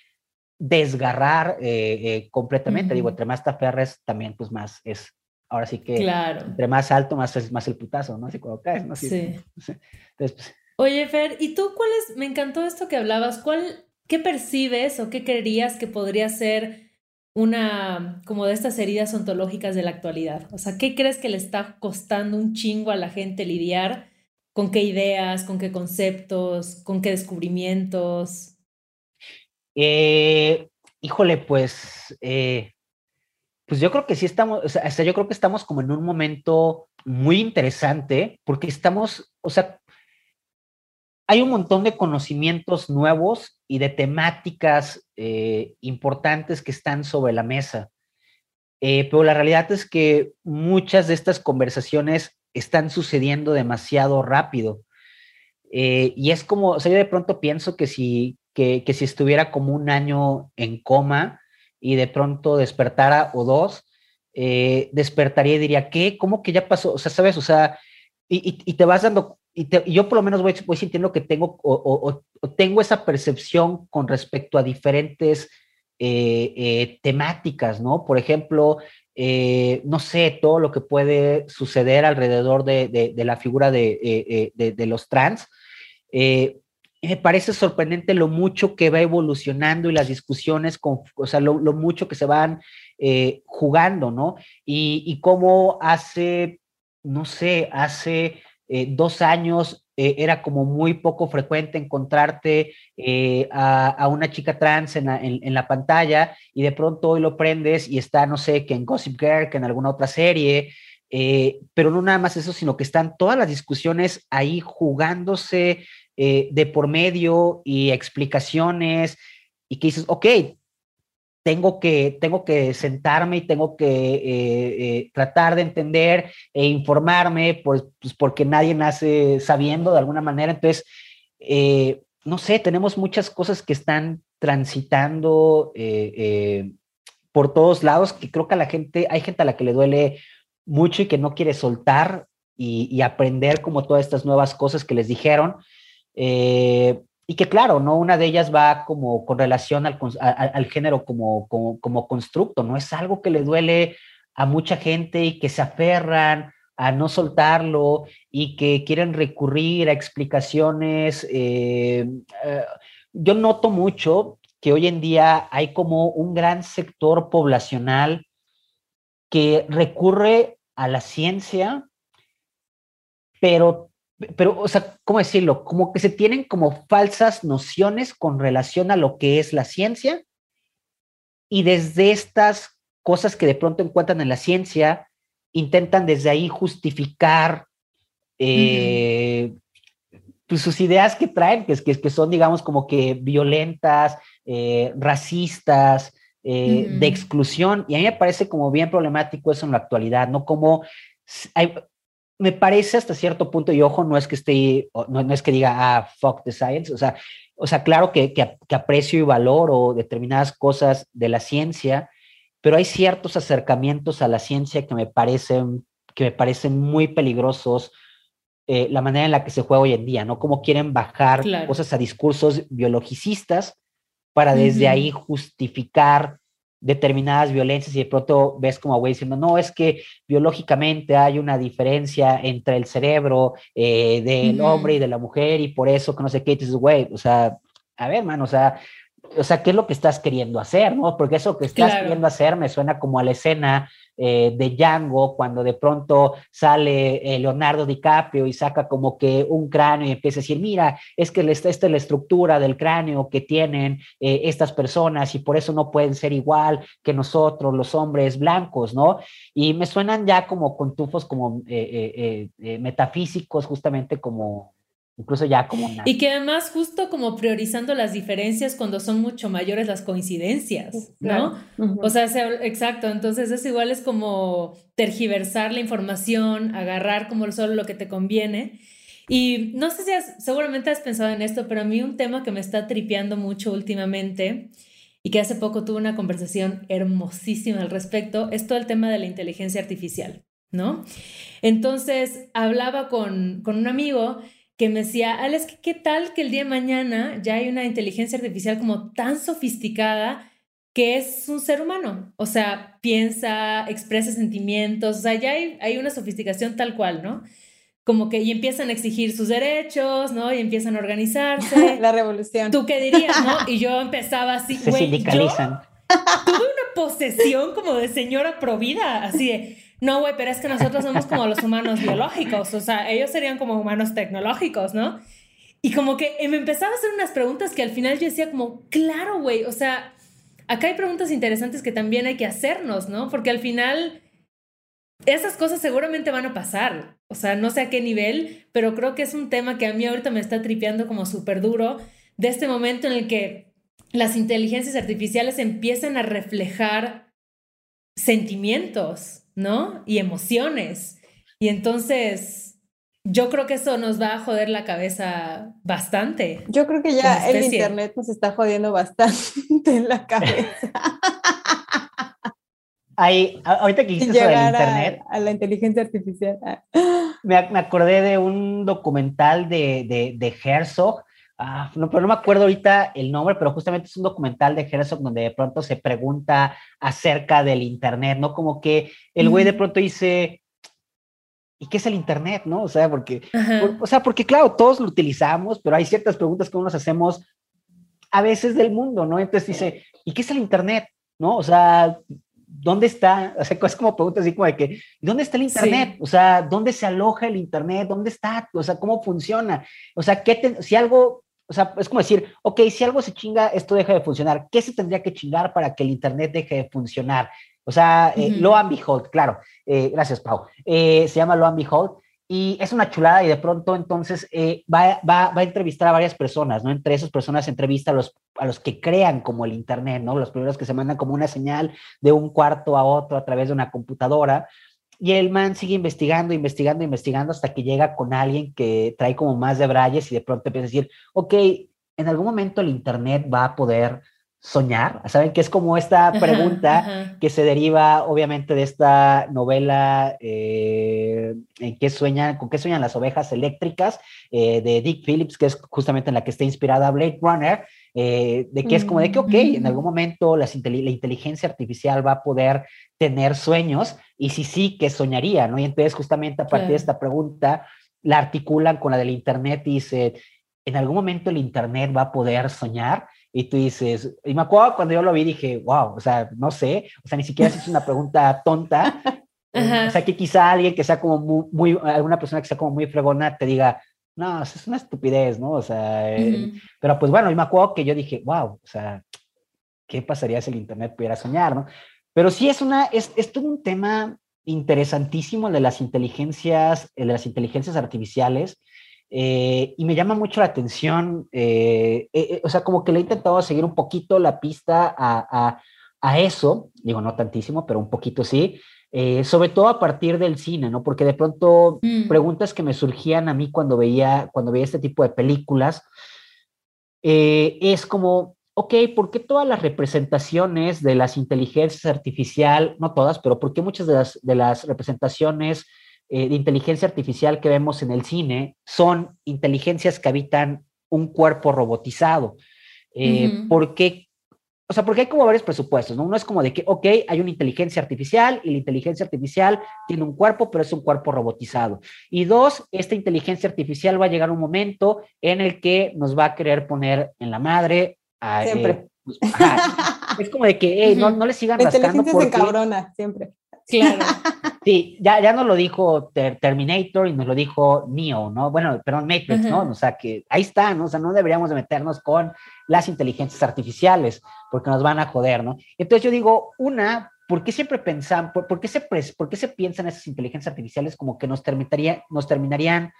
desgarrar eh, eh, completamente. Digo, entre más te aferres, también pues más es, ahora sí que claro. entre más alto, más es más el putazo, ¿no? Así cuando caes, ¿no? Sí. Entonces, pues, Oye, Fer, ¿y tú cuál es, me encantó esto que hablabas, cuál ¿Qué percibes o qué creerías que podría ser una como de estas heridas ontológicas de la actualidad? O sea, ¿qué crees que le está costando un chingo a la gente lidiar? ¿Con qué ideas, con qué conceptos, con qué descubrimientos? Eh, híjole, pues, eh, pues yo creo que sí estamos, o sea, yo creo que estamos como en un momento muy interesante porque estamos, o sea, hay un montón de conocimientos nuevos y de temáticas eh, importantes que están sobre la mesa. Eh, pero la realidad es que muchas de estas conversaciones están sucediendo demasiado rápido. Eh, y es como, o sea, yo de pronto pienso que si, que, si estuviera como un año en coma y de pronto despertara o dos, despertaría y diría, ¿qué? ¿Cómo que ya pasó? O sea, ¿sabes? O sea, y, y te vas dando y, yo por lo menos voy, sintiendo que tengo o, tengo esa percepción con respecto a diferentes eh, eh, temáticas, ¿no? Por ejemplo, eh, no sé, todo lo que puede suceder alrededor de, de, la figura de, de los trans. me parece sorprendente lo mucho que va evolucionando y las discusiones, con, o sea, lo, lo mucho que se van jugando, ¿no? Y, y cómo hace, no sé, hace eh, dos años eh, era como muy poco frecuente encontrarte eh, a, una chica trans en la, pantalla y de pronto hoy lo prendes y está, no sé, que en Gossip Girl, que en alguna otra serie, pero no nada más eso, sino que están todas las discusiones ahí jugándose de por medio y explicaciones y que dices, ok, tengo que, tengo que sentarme y tengo que eh, eh, tratar de entender e informarme, pues, pues, porque nadie nace sabiendo de alguna manera. Entonces, eh, no sé, tenemos muchas cosas que están transitando por todos lados, que creo que a la gente, hay gente a la que le duele mucho y que no quiere soltar y, aprender como todas estas nuevas cosas que les dijeron. Y que claro, ¿no? Una de ellas va como con relación al, género como, como, como, constructo, ¿no? Es algo que le duele a mucha gente y que se aferran a no soltarlo y que quieren recurrir a explicaciones. Eh, eh, yo noto mucho que hoy en día hay como un gran sector poblacional que recurre a la ciencia, pero, pero, o sea, ¿cómo decirlo? Como que se tienen como falsas nociones con relación a lo que es la ciencia y desde estas cosas que de pronto encuentran en la ciencia, intentan desde ahí justificar eh, pues sus ideas que traen, que, que, que son, digamos, como que violentas, eh, racistas, eh, de exclusión. Y a mí me parece como bien problemático eso en la actualidad, ¿no? Como me parece hasta cierto punto, y ojo, no es que esté, no, no es que diga, ah, fuck the science, o sea, o sea claro que, que, que aprecio y valoro determinadas cosas de la ciencia, pero hay ciertos acercamientos a la ciencia que me parecen, que me parecen muy peligrosos, eh, la manera en la que se juega hoy en día, ¿no? Cómo quieren bajar cosas a discursos biologicistas para desde ahí justificar determinadas violencias y de pronto ves como güey diciendo, no, es que biológicamente hay una diferencia entre el cerebro eh, del hombre y de la mujer y por eso que no sé qué, dices, güey, o sea, a ver, man, o sea, o sea, ¿qué es lo que estás queriendo hacer, no? Porque eso que estás queriendo hacer me suena como a la escena eh, de Django, cuando de pronto sale eh, Leonardo DiCaprio y saca como que un cráneo y empieza a decir, mira, es que esta es la estructura del cráneo que tienen eh, estas personas y por eso no pueden ser igual que nosotros, los hombres blancos, ¿no? Y me suenan ya como con tufos como metafísicos, justamente como incluso ya como Y que además justo como priorizando las diferencias cuando son mucho mayores las coincidencias, ¿no? O sea, exacto, entonces es igual es como tergiversar la información, agarrar como solo lo que te conviene. Y no sé si seguramente has pensado en esto, pero a mí un tema que me está tripeando mucho últimamente y que hace poco tuve una conversación hermosísima al respecto, es todo el tema de la inteligencia artificial, ¿no? Entonces, hablaba con, con un amigo que me decía, Alex, ¿qué tal que el día de mañana ya hay una inteligencia artificial como tan sofisticada que es un ser humano? O sea, piensa, expresa sentimientos, o sea, ya hay, hay una sofisticación tal cual, ¿no? Como que y empiezan a exigir sus derechos, ¿no? Y empiezan a organizarse. La revolución. ¿Tú qué dirías, no? Y yo empezaba así, Se sindicalizan. tuve una posesión como de señora provida, así de no, güey, pero es que nosotros somos como los humanos biológicos, o sea, ellos serían como humanos tecnológicos, ¿no? Y como que me empezaba a hacer unas preguntas que al final yo decía como, claro, güey, o sea, acá hay preguntas interesantes que también hay que hacernos, ¿no? Porque al final esas cosas seguramente van a pasar, o sea, no sé a qué nivel, pero creo que es un tema que a mí ahorita me está tripeando como súper duro, de este momento en el que las inteligencias artificiales empiezan a reflejar sentimientos, ¿no? Y emociones. Y entonces, yo creo que eso nos va a joder la cabeza bastante. Yo creo que ya el Internet nos está jodiendo bastante en la cabeza. Hay, ahorita que dijiste sobre el Internet. A, la inteligencia artificial. Me, me, acordé de un documental de, de, de Herzog Ah, no, pero no me acuerdo ahorita el nombre, pero justamente es un documental de Herzog donde de pronto se pregunta acerca del Internet, ¿no? Como que el güey de pronto dice, ¿y qué es el Internet, no? O sea, porque, o sea, porque claro, todos lo utilizamos, pero hay ciertas preguntas que nos hacemos a veces del mundo, ¿no? Entonces dice, ¿y qué es el Internet? ¿No? O sea, ¿dónde está? O sea, es como preguntas así como de que, ¿dónde está el Internet? O sea, ¿dónde se aloja el Internet? ¿Dónde está? O sea, ¿cómo funciona? O sea, ¿qué si algo o sea, es como decir, ok, si algo se chinga, esto deja de funcionar. ¿Qué se tendría que chingar para que el Internet deje de funcionar? O sea, eh, lo and behold, claro. Eh, gracias, Pau. Eh, se llama lo and behold y es una chulada y de pronto entonces va, va, va, a entrevistar a varias personas, ¿no? Entre esas personas entrevista a los, a los que crean como el Internet, ¿no? Los primeros que se mandan como una señal de un cuarto a otro a través de una computadora y el man sigue investigando, investigando, investigando hasta que llega con alguien que trae como más de brayes y de pronto empieza a decir, ok, en algún momento el Internet va a poder soñar. Saben que es como esta pregunta que se deriva obviamente de esta novela eh, en que sueñan, con qué sueñan las ovejas eléctricas eh, de Dick Phillips, que es justamente en la que está inspirada Blade Runner, eh, de que es como de que, ok, en algún momento la inteligencia artificial va a poder tener sueños y si sí, ¿qué soñaría? ¿no? Y entonces justamente a partir de esta pregunta la articulan con la del Internet y dice, en algún momento el Internet va a poder soñar y tú dices, y me acuerdo cuando yo lo vi, dije, wow, o sea, no sé, o sea, ni siquiera es una pregunta tonta, o sea, que quizá alguien que sea como muy, muy, alguna persona que sea como muy fregona te diga, no, es una estupidez, ¿no? O sea, eh, pero pues bueno, y me acuerdo que yo dije, wow, o sea, ¿qué pasaría si el Internet pudiera soñar, ¿no? Pero sí es una, es, es todo un tema interesantísimo de las inteligencias, de las inteligencias artificiales, eh, y me llama mucho la atención, eh, o sea, como que le he intentado seguir un poquito la pista a, a, a eso, digo, no tantísimo, pero un poquito sí, eh, sobre todo a partir del cine, ¿no? Porque de pronto mm. preguntas que me surgían a mí cuando veía, cuando veía este tipo de películas, eh, es como, ok, ¿por qué todas las representaciones de las inteligencias artificial, no todas, pero por qué muchas de las, de las representaciones eh, de inteligencia artificial que vemos en el cine son inteligencias que habitan un cuerpo robotizado? ¿Por qué o sea, porque hay como varios presupuestos, ¿no? Uno es como de que, ok, hay una inteligencia artificial y la inteligencia artificial tiene un cuerpo, pero es un cuerpo robotizado. Y dos, esta inteligencia artificial va a llegar un momento en el que nos va a querer poner en la madre. A, eh, siempre. Pues, es como de que, hey, no, no le sigan la rascando. Inteligencia porque... cabrona, siempre. Claro. Sí, ya, ya nos lo dijo Terminator y nos lo dijo Neo, ¿no? Bueno, perdón, Matrix, ¿no? O sea, que ahí está, ¿no? O sea, no deberíamos de meternos con las inteligencias artificiales porque nos van a joder, ¿no? Entonces yo digo, una, ¿por qué siempre pensan, por, qué se, por qué se piensan esas inteligencias artificiales como que nos, terminaría, nos terminarían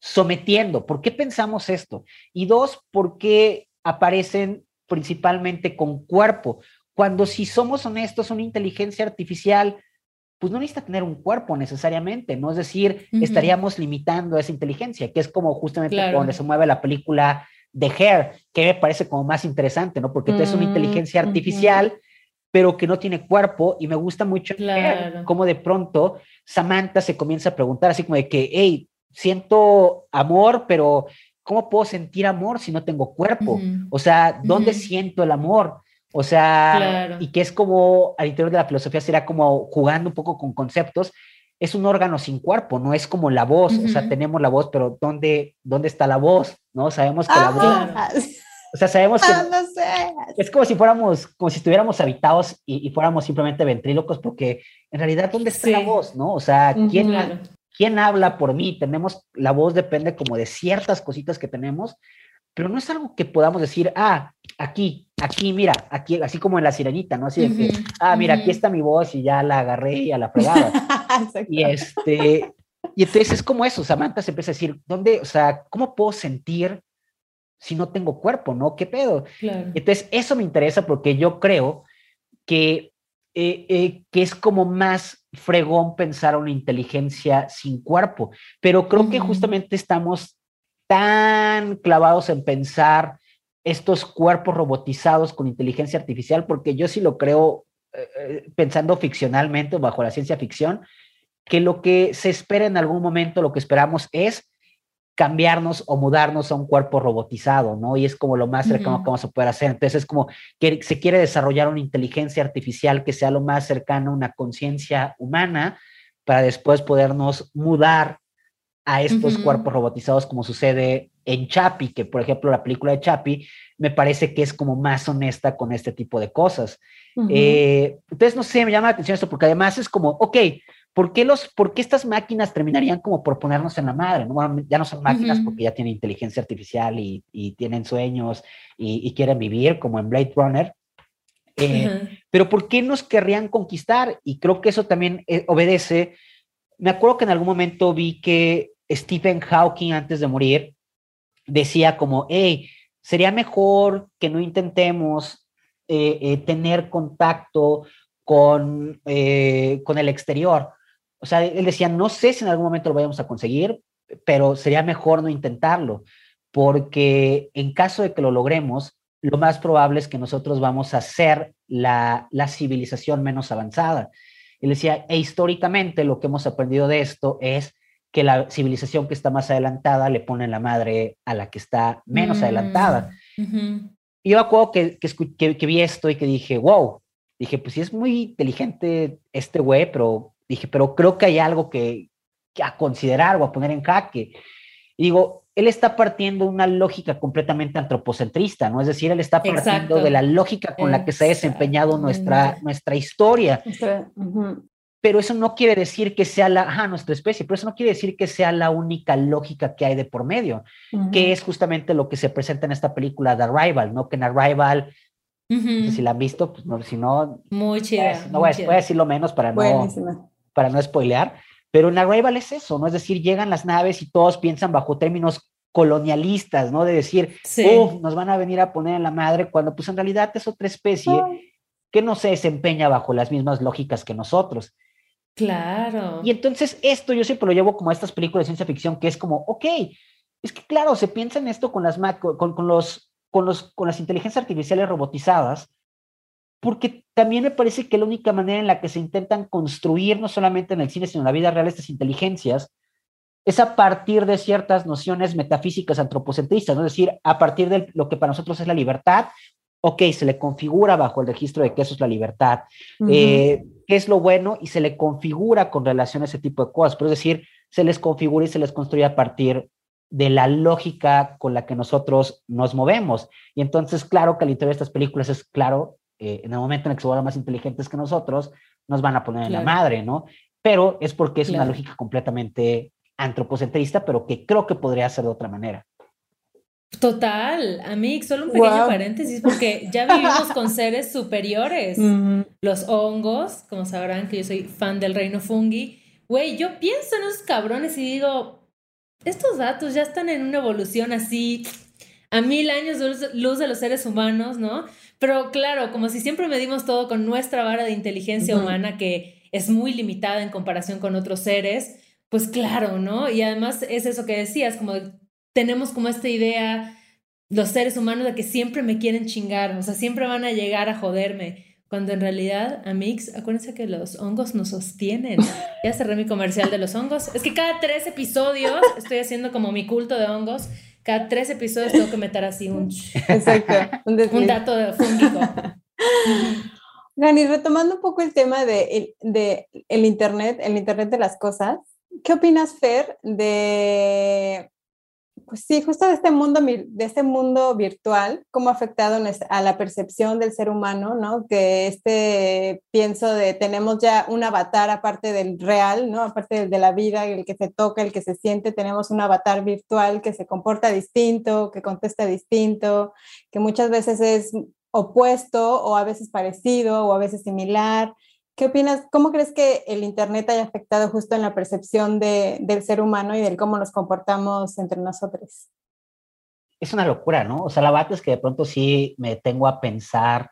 sometiendo? ¿Por qué pensamos esto? Y dos, ¿por qué aparecen principalmente con cuerpo? Cuando si somos honestos, una inteligencia artificial pues no necesita tener un cuerpo necesariamente, ¿no? Es decir, estaríamos limitando esa inteligencia, que es como justamente donde se mueve la película de Hair, que me parece como más interesante, ¿no? Porque es una mm, inteligencia artificial, pero que no tiene cuerpo, y me gusta mucho claro. como de pronto Samantha se comienza a preguntar así como de que, hey, siento amor, pero ¿cómo puedo sentir amor si no tengo cuerpo? O sea, ¿dónde siento el amor? O sea, y que es como al interior de la filosofía será como jugando un poco con conceptos. Es un órgano sin cuerpo, no es como la voz. O sea, tenemos la voz, pero ¿dónde, dónde está la voz? ¿No? Sabemos que la voz. O sea, sabemos que. Ah, no sé. Es como si fuéramos, como si estuviéramos habitados y, fuéramos simplemente ventrílocos, porque en realidad, ¿dónde está la voz? ¿No? O sea, ¿quién, ¿quién habla por mí? Tenemos, la voz depende como de ciertas cositas que tenemos, pero no es algo que podamos decir, ah, aquí, aquí, mira, aquí, así como en la sirenita, ¿no? Así de que, ah, mira, aquí está mi voz y ya la agarré y a la fregada. y este, y entonces es como eso, Samantha se empieza a decir, ¿dónde, o sea, cómo puedo sentir si no tengo cuerpo, ¿no? ¿Qué pedo? Entonces, eso me interesa porque yo creo que, eh, eh, que es como más fregón pensar una inteligencia sin cuerpo, pero creo que justamente estamos tan clavados en pensar estos cuerpos robotizados con inteligencia artificial, porque yo sí lo creo eh, eh, pensando ficcionalmente bajo la ciencia ficción, que lo que se espera en algún momento, lo que esperamos es cambiarnos o mudarnos a un cuerpo robotizado, ¿no? Y es como lo más cercano que vamos a poder hacer. Entonces es como que se quiere desarrollar una inteligencia artificial que sea lo más cercano a una conciencia humana para después podernos mudar a estos cuerpos robotizados como sucede en Chapi, que por ejemplo la película de Chapi me parece que es como más honesta con este tipo de cosas. Eh, entonces, no sé, me llama la atención esto porque además es como, ok, ¿por qué, los, por estas máquinas terminarían como por ponernos en la madre? ¿no? ya no son máquinas porque ya tienen inteligencia artificial y, tienen sueños y, quieren vivir como en Blade Runner. Eh, pero ¿por qué nos querrían conquistar? Y creo que eso también eh, obedece. Me acuerdo que en algún momento vi que Stephen Hawking antes de morir decía como, hey, sería mejor que no intentemos eh, eh, tener contacto con, eh, con el exterior. O sea, él decía, no sé si en algún momento lo vayamos a conseguir, pero sería mejor no intentarlo, porque en caso de que lo logremos, lo más probable es que nosotros vamos a ser la, la civilización menos avanzada. Él decía, e históricamente lo que hemos aprendido de esto es que la civilización que está más adelantada le pone la madre a la que está menos mm, adelantada. Y yo me acuerdo que, que, vi esto y que dije, wow, dije, pues sí es muy inteligente este güey, pero dije, pero creo que hay algo que, a considerar o a poner en jaque. Y digo, él está partiendo de una lógica completamente antropocentrista, ¿no? Es decir, él está partiendo de la lógica con la que se ha desempeñado nuestra, nuestra historia. Pero eso no quiere decir que sea la, nuestra especie, pero eso no quiere decir que sea la única lógica que hay de por medio, que es justamente lo que se presenta en esta película The Arrival, ¿no? Que en Arrival, si la han visto, pues no, si no... Muy chida. no voy, a decir lo menos para no, para no spoilear, pero en Arrival es eso, ¿no? Es decir, llegan las naves y todos piensan bajo términos colonialistas, ¿no? De decir, nos van a venir a poner en la madre, cuando pues en realidad es otra especie que no se desempeña bajo las mismas lógicas que nosotros. Claro. Y entonces esto yo siempre lo llevo como a estas películas de ciencia ficción, que es como, ok, es que claro, se piensa en esto con las, con, con los, con, los, con las inteligencias artificiales robotizadas, porque también me parece que la única manera en la que se intentan construir, no solamente en el cine, sino en la vida real, estas inteligencias, es a partir de ciertas nociones metafísicas antropocentristas, ¿no? es decir, a partir de lo que para nosotros es la libertad, ok, se le configura bajo el registro de que eso es la libertad, eh, qué es lo bueno, y se le configura con relación a ese tipo de cosas, pero es decir, se les configura y se les construye a partir de la lógica con la que nosotros nos movemos. Y entonces, claro que al interior de estas películas es claro eh, en el momento en el que se vuelvan más inteligentes que nosotros, nos van a poner en la madre, ¿no? Pero es porque es una lógica completamente antropocentrista, pero que creo que podría ser de otra manera. Total, a mí solo un pequeño paréntesis porque ya vivimos con seres superiores. Los hongos, como sabrán que yo soy fan del reino fungi. Güey, yo pienso en esos cabrones y digo, estos datos ya están en una evolución así a mil años de luz de los seres humanos, ¿no? Pero claro, como si siempre medimos todo con nuestra vara de inteligencia humana que es muy limitada en comparación con otros seres, pues claro, ¿no? Y además es eso que decías, como tenemos como esta idea, los seres humanos, de que siempre me quieren chingar, o sea, siempre van a llegar a joderme. Cuando en realidad, Amix, acuérdense que los hongos nos sostienen. Ya cerré mi comercial de los hongos. Es que cada tres episodios estoy haciendo como mi culto de hongos cada tres episodios tengo que meter así un, un, dato de fúngico. Gani, retomando un poco el tema de, de, el Internet, el Internet de las cosas, ¿qué opinas, Fer, de pues sí, justo de este mundo, de este mundo virtual, cómo ha afectado a la percepción del ser humano, ¿no? Que este pienso de tenemos ya un avatar aparte del real, ¿no? Aparte de la vida, el que se toca, el que se siente, tenemos un avatar virtual que se comporta distinto, que contesta distinto, que muchas veces es opuesto o a veces parecido o a veces similar. ¿Qué opinas? ¿Cómo crees que el Internet haya afectado justo en la percepción de, del ser humano y del cómo nos comportamos entre nosotros? Es una locura, ¿no? O sea, la verdad es que de pronto sí me tengo a pensar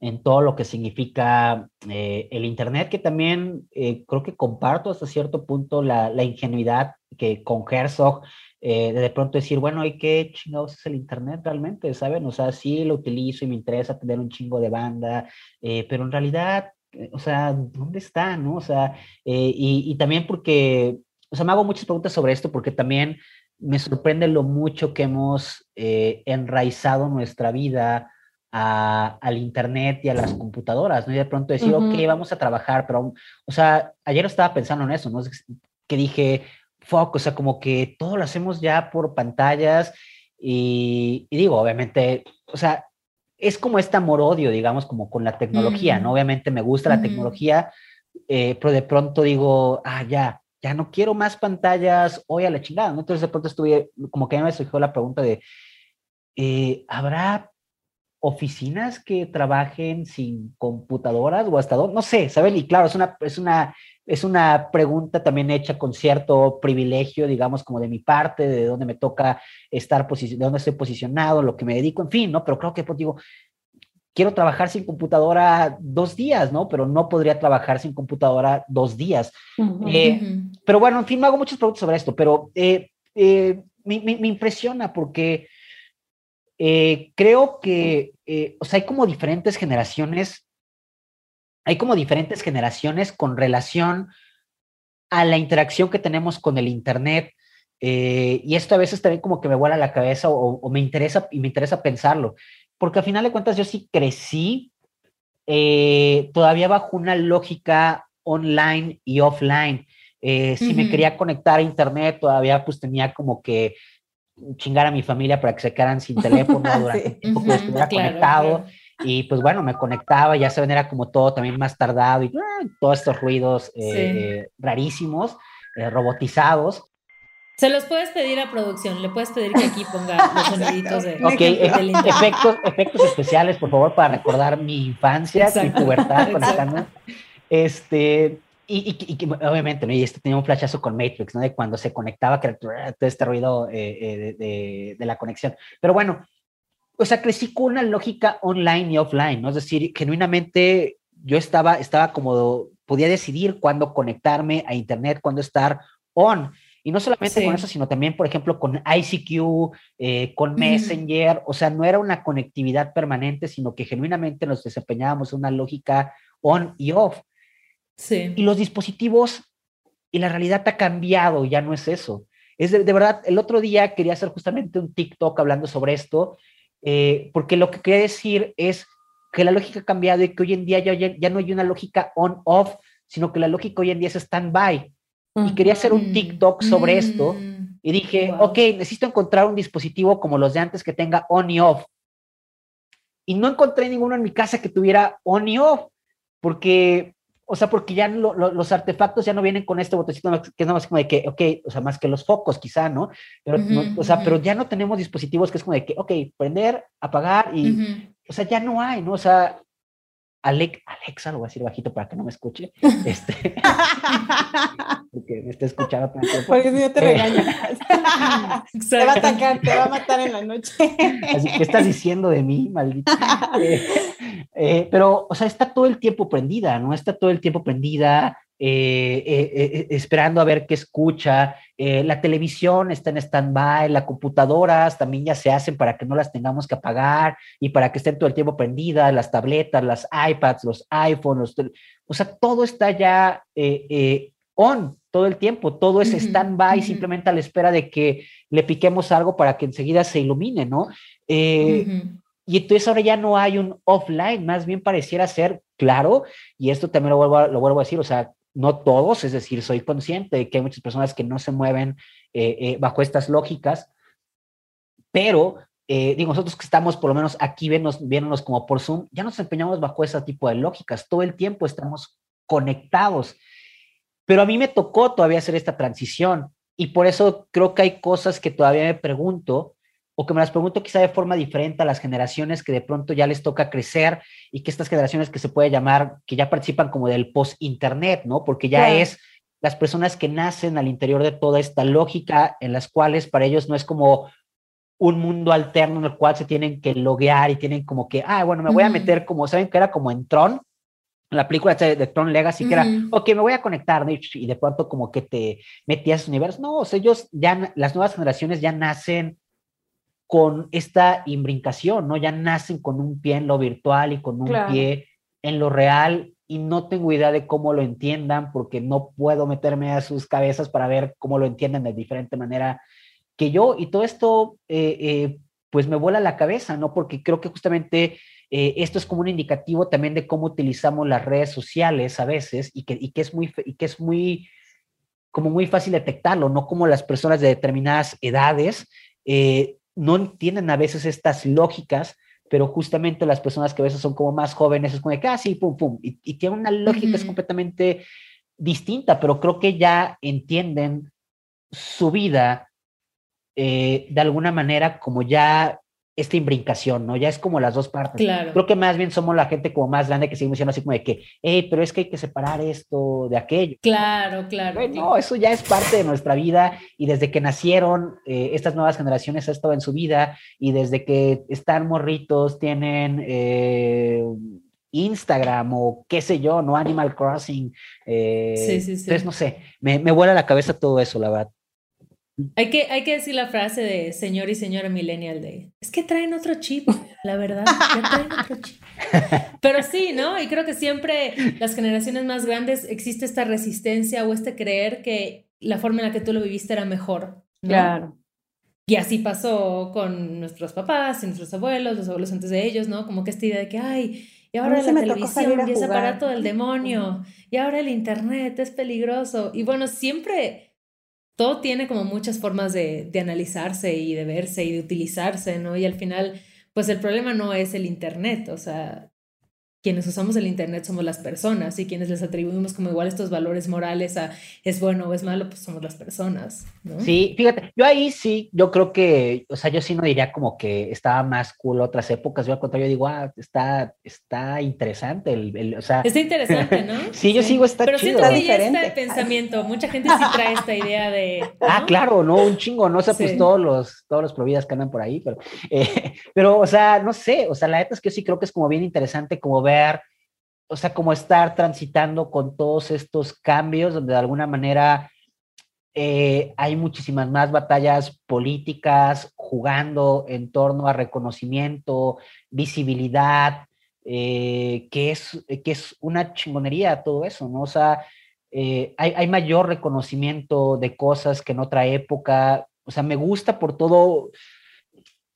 en todo lo que significa eh, el Internet, que también eh, creo que comparto hasta cierto punto la, la ingenuidad que con Herzog eh, de, de pronto decir, bueno, ¿y qué chingados es el Internet realmente? ¿Saben? O sea, sí lo utilizo y me interesa tener un chingo de banda, pero en realidad eh, o sea, ¿dónde está? ¿No? O sea, eh, y, también porque, o sea, me hago muchas preguntas sobre esto porque también me sorprende lo mucho que hemos eh, enraizado nuestra vida al Internet y a las computadoras, ¿no? Y de pronto decir, ok, vamos a trabajar, pero, o sea, ayer estaba pensando en eso, ¿no? Que dije, fuck, o sea, como que todo lo hacemos ya por pantallas y, y digo, obviamente, o sea, es como este amor-odio, digamos, como con la tecnología, ¿no? Obviamente me gusta la tecnología, eh, pero de pronto digo, ah, ya, ya no quiero más pantallas, hoy a la chingada, ¿no? Entonces de pronto estuve, como que me surgió la pregunta de, eh, ¿habrá oficinas que trabajen sin computadoras o hasta dónde? No sé, ¿saben? Y claro, es una, es una es una pregunta también hecha con cierto privilegio, digamos, como de mi parte, de dónde me toca estar, de dónde estoy posicionado, lo que me dedico, en fin, ¿no? Pero creo que, pues digo, quiero trabajar sin computadora dos días, ¿no? Pero no podría trabajar sin computadora dos días. Eh, pero bueno, en fin, me hago muchas preguntas sobre esto, pero eh, eh, me, me, impresiona porque creo que, o sea, hay como diferentes generaciones hay como diferentes generaciones con relación a la interacción que tenemos con el Internet. Eh, y esto a veces también como que me vuela la cabeza o, me interesa y me interesa pensarlo, porque al final de cuentas yo sí crecí eh, todavía bajo una lógica online y offline. Eh, si me quería conectar a internet, todavía pues tenía como que chingar a mi familia para que se quedaran sin teléfono durante el tiempo que estuviera conectado. Y pues bueno, me conectaba, ya saben, era como todo también más tardado y ah, todos estos ruidos eh, rarísimos, eh, robotizados. Se los puedes pedir a producción, le puedes pedir que aquí ponga los soniditos de. Ok, efectos, efectos especiales, por favor, para recordar mi infancia, mi pubertad conectando. Este, y, y, obviamente, ¿no? Y este tenía un flashazo con Matrix, ¿no? De cuando se conectaba, que todo este ruido eh, de, de, la conexión. Pero bueno, o sea, crecí con una lógica online y offline, ¿no? Es decir, genuinamente yo estaba, estaba como, podía decidir cuándo conectarme a Internet, cuándo estar on. Y no solamente con eso, sino también, por ejemplo, con ICQ, eh, con Messenger. O sea, no era una conectividad permanente, sino que genuinamente nos desempeñábamos una lógica on y off. Sí. Y los dispositivos y la realidad ha cambiado, ya no es eso. Es de, de, verdad, el otro día quería hacer justamente un TikTok hablando sobre esto eh, porque lo que quería decir es que la lógica ha cambiado y que hoy en día ya, ya, no hay una lógica on-off, sino que la lógica hoy en día es stand-by. Y quería hacer un TikTok sobre esto mm. y dije, ok, necesito encontrar un dispositivo como los de antes que tenga on y off. Y no encontré ninguno en mi casa que tuviera on y off, porque o sea, porque ya los artefactos ya no vienen con este botoncito que es nada más como de que, ok, o sea, más que los focos quizá, ¿no? Pero, o sea, pero ya no tenemos dispositivos que es como de que, ok, prender, apagar y, o sea, ya no hay, ¿no? O sea, Alex, Alexa, lo voy a decir bajito para que no me escuche, este, porque me está escuchando. Porque si no te regañas. te va a atacar, te va a matar en la noche. Así que estás diciendo de mí, maldita. Eh, eh, pero, o sea, está todo el tiempo prendida, ¿no? Está todo el tiempo prendida, eh, esperando a ver qué escucha. la televisión está en stand-by, las computadoras también ya se hacen para que no las tengamos que apagar y para que estén todo el tiempo prendidas, las tabletas, las iPads, los iPhones, o sea, todo está ya on todo el tiempo, todo es stand-by, simplemente a la espera de que le piquemos algo para que enseguida se ilumine, ¿no? Y entonces ahora ya no hay un offline, más bien pareciera ser claro, y esto también lo vuelvo a, lo vuelvo a decir, o sea, no todos, es decir, soy consciente de que hay muchas personas que no se mueven eh, eh, bajo estas lógicas, pero eh, digo, nosotros que estamos por lo menos aquí viéndonos, como por Zoom, ya nos empeñamos bajo ese tipo de lógicas, todo el tiempo estamos conectados, pero a mí me tocó todavía hacer esta transición y por eso creo que hay cosas que todavía me pregunto o que me las pregunto quizá de forma diferente a las generaciones que de pronto ya les toca crecer y que estas generaciones que se puede llamar, que ya participan como del post-internet, ¿no? Porque ya es las personas que nacen al interior de toda esta lógica en las cuales para ellos no es como un mundo alterno en el cual se tienen que loguear y tienen como que, ah, bueno, me voy a meter como, ¿saben que era como en Tron? la película de, Tron Legacy, que era, ok, me voy a conectar, y de pronto como que te metías en universo. No, o sea, ellos ya, las nuevas generaciones ya nacen con esta imbrincación, ¿no? Ya nacen con un pie en lo virtual y con un pie en lo real y no tengo idea de cómo lo entiendan porque no puedo meterme a sus cabezas para ver cómo lo entienden de diferente manera que yo y todo esto eh, eh, pues me vuela la cabeza, ¿no? Porque creo que justamente eh, esto es como un indicativo también de cómo utilizamos las redes sociales a veces y que, y que es muy, y que es muy como muy fácil detectarlo, no como las personas de determinadas edades no entienden a veces estas lógicas, pero justamente las personas que a veces son como más jóvenes es como de que, ah, sí, pum, pum, y, y tiene una lógica es completamente distinta, pero creo que ya entienden su vida eh, de alguna manera como ya esta imbrincación, ¿no? Ya es como las dos partes. Claro. Creo que más bien somos la gente como más grande que seguimos diciendo así como de que, hey, pero es que hay que separar esto de aquello. Claro, claro. no, eso ya es parte de nuestra vida y desde que nacieron eh, estas nuevas generaciones ha estado en su vida y desde que están morritos tienen... Eh, Instagram o qué sé yo, no Animal Crossing. Eh, sí, sí, sí. Entonces, no sé, me, me vuela la cabeza todo eso, la verdad. Hay que, hay que decir la frase de señor y señora millennial de, es que traen otro chip, la verdad, traen otro chip. Pero sí, ¿no? Y creo que siempre las generaciones más grandes existe esta resistencia o este creer que la forma en la que tú lo viviste era mejor. Claro. Y así pasó con nuestros papás y nuestros abuelos, los abuelos antes de ellos, ¿no? Como que esta idea de que, ay, y ahora la televisión y ese aparato del demonio, y ahora el internet es peligroso. Y bueno, siempre todo tiene como muchas formas de, de analizarse y de verse y de utilizarse, ¿no? Y al final, pues el problema no es el Internet, o sea, quienes usamos el Internet somos las personas y quienes les atribuimos como igual estos valores morales a es bueno o es malo, pues somos las personas. ¿no? Sí, fíjate, yo ahí sí, yo creo que, o sea, yo sí no diría como que estaba más cool otras épocas, yo al contrario digo, ah, está, está interesante, el, o sea... Está interesante, ¿no? sí, yo sigo, está Pero chido. siento que diferente. está pensamiento, mucha gente sí trae esta idea de... Ah, claro, no, un chingo, no sé, pues todos los, todos los providas que andan por ahí, pero, eh, pero, o sea, no sé, o sea, la neta es que yo sí creo que es como bien interesante como ver, o sea, como estar transitando con todos estos cambios, donde de alguna manera eh, hay muchísimas más batallas políticas jugando en torno a reconocimiento, visibilidad, eh, que, es, que es una chingonería todo eso, ¿no? O sea, eh, hay, hay mayor reconocimiento de cosas que en otra época, o sea, me gusta por todo,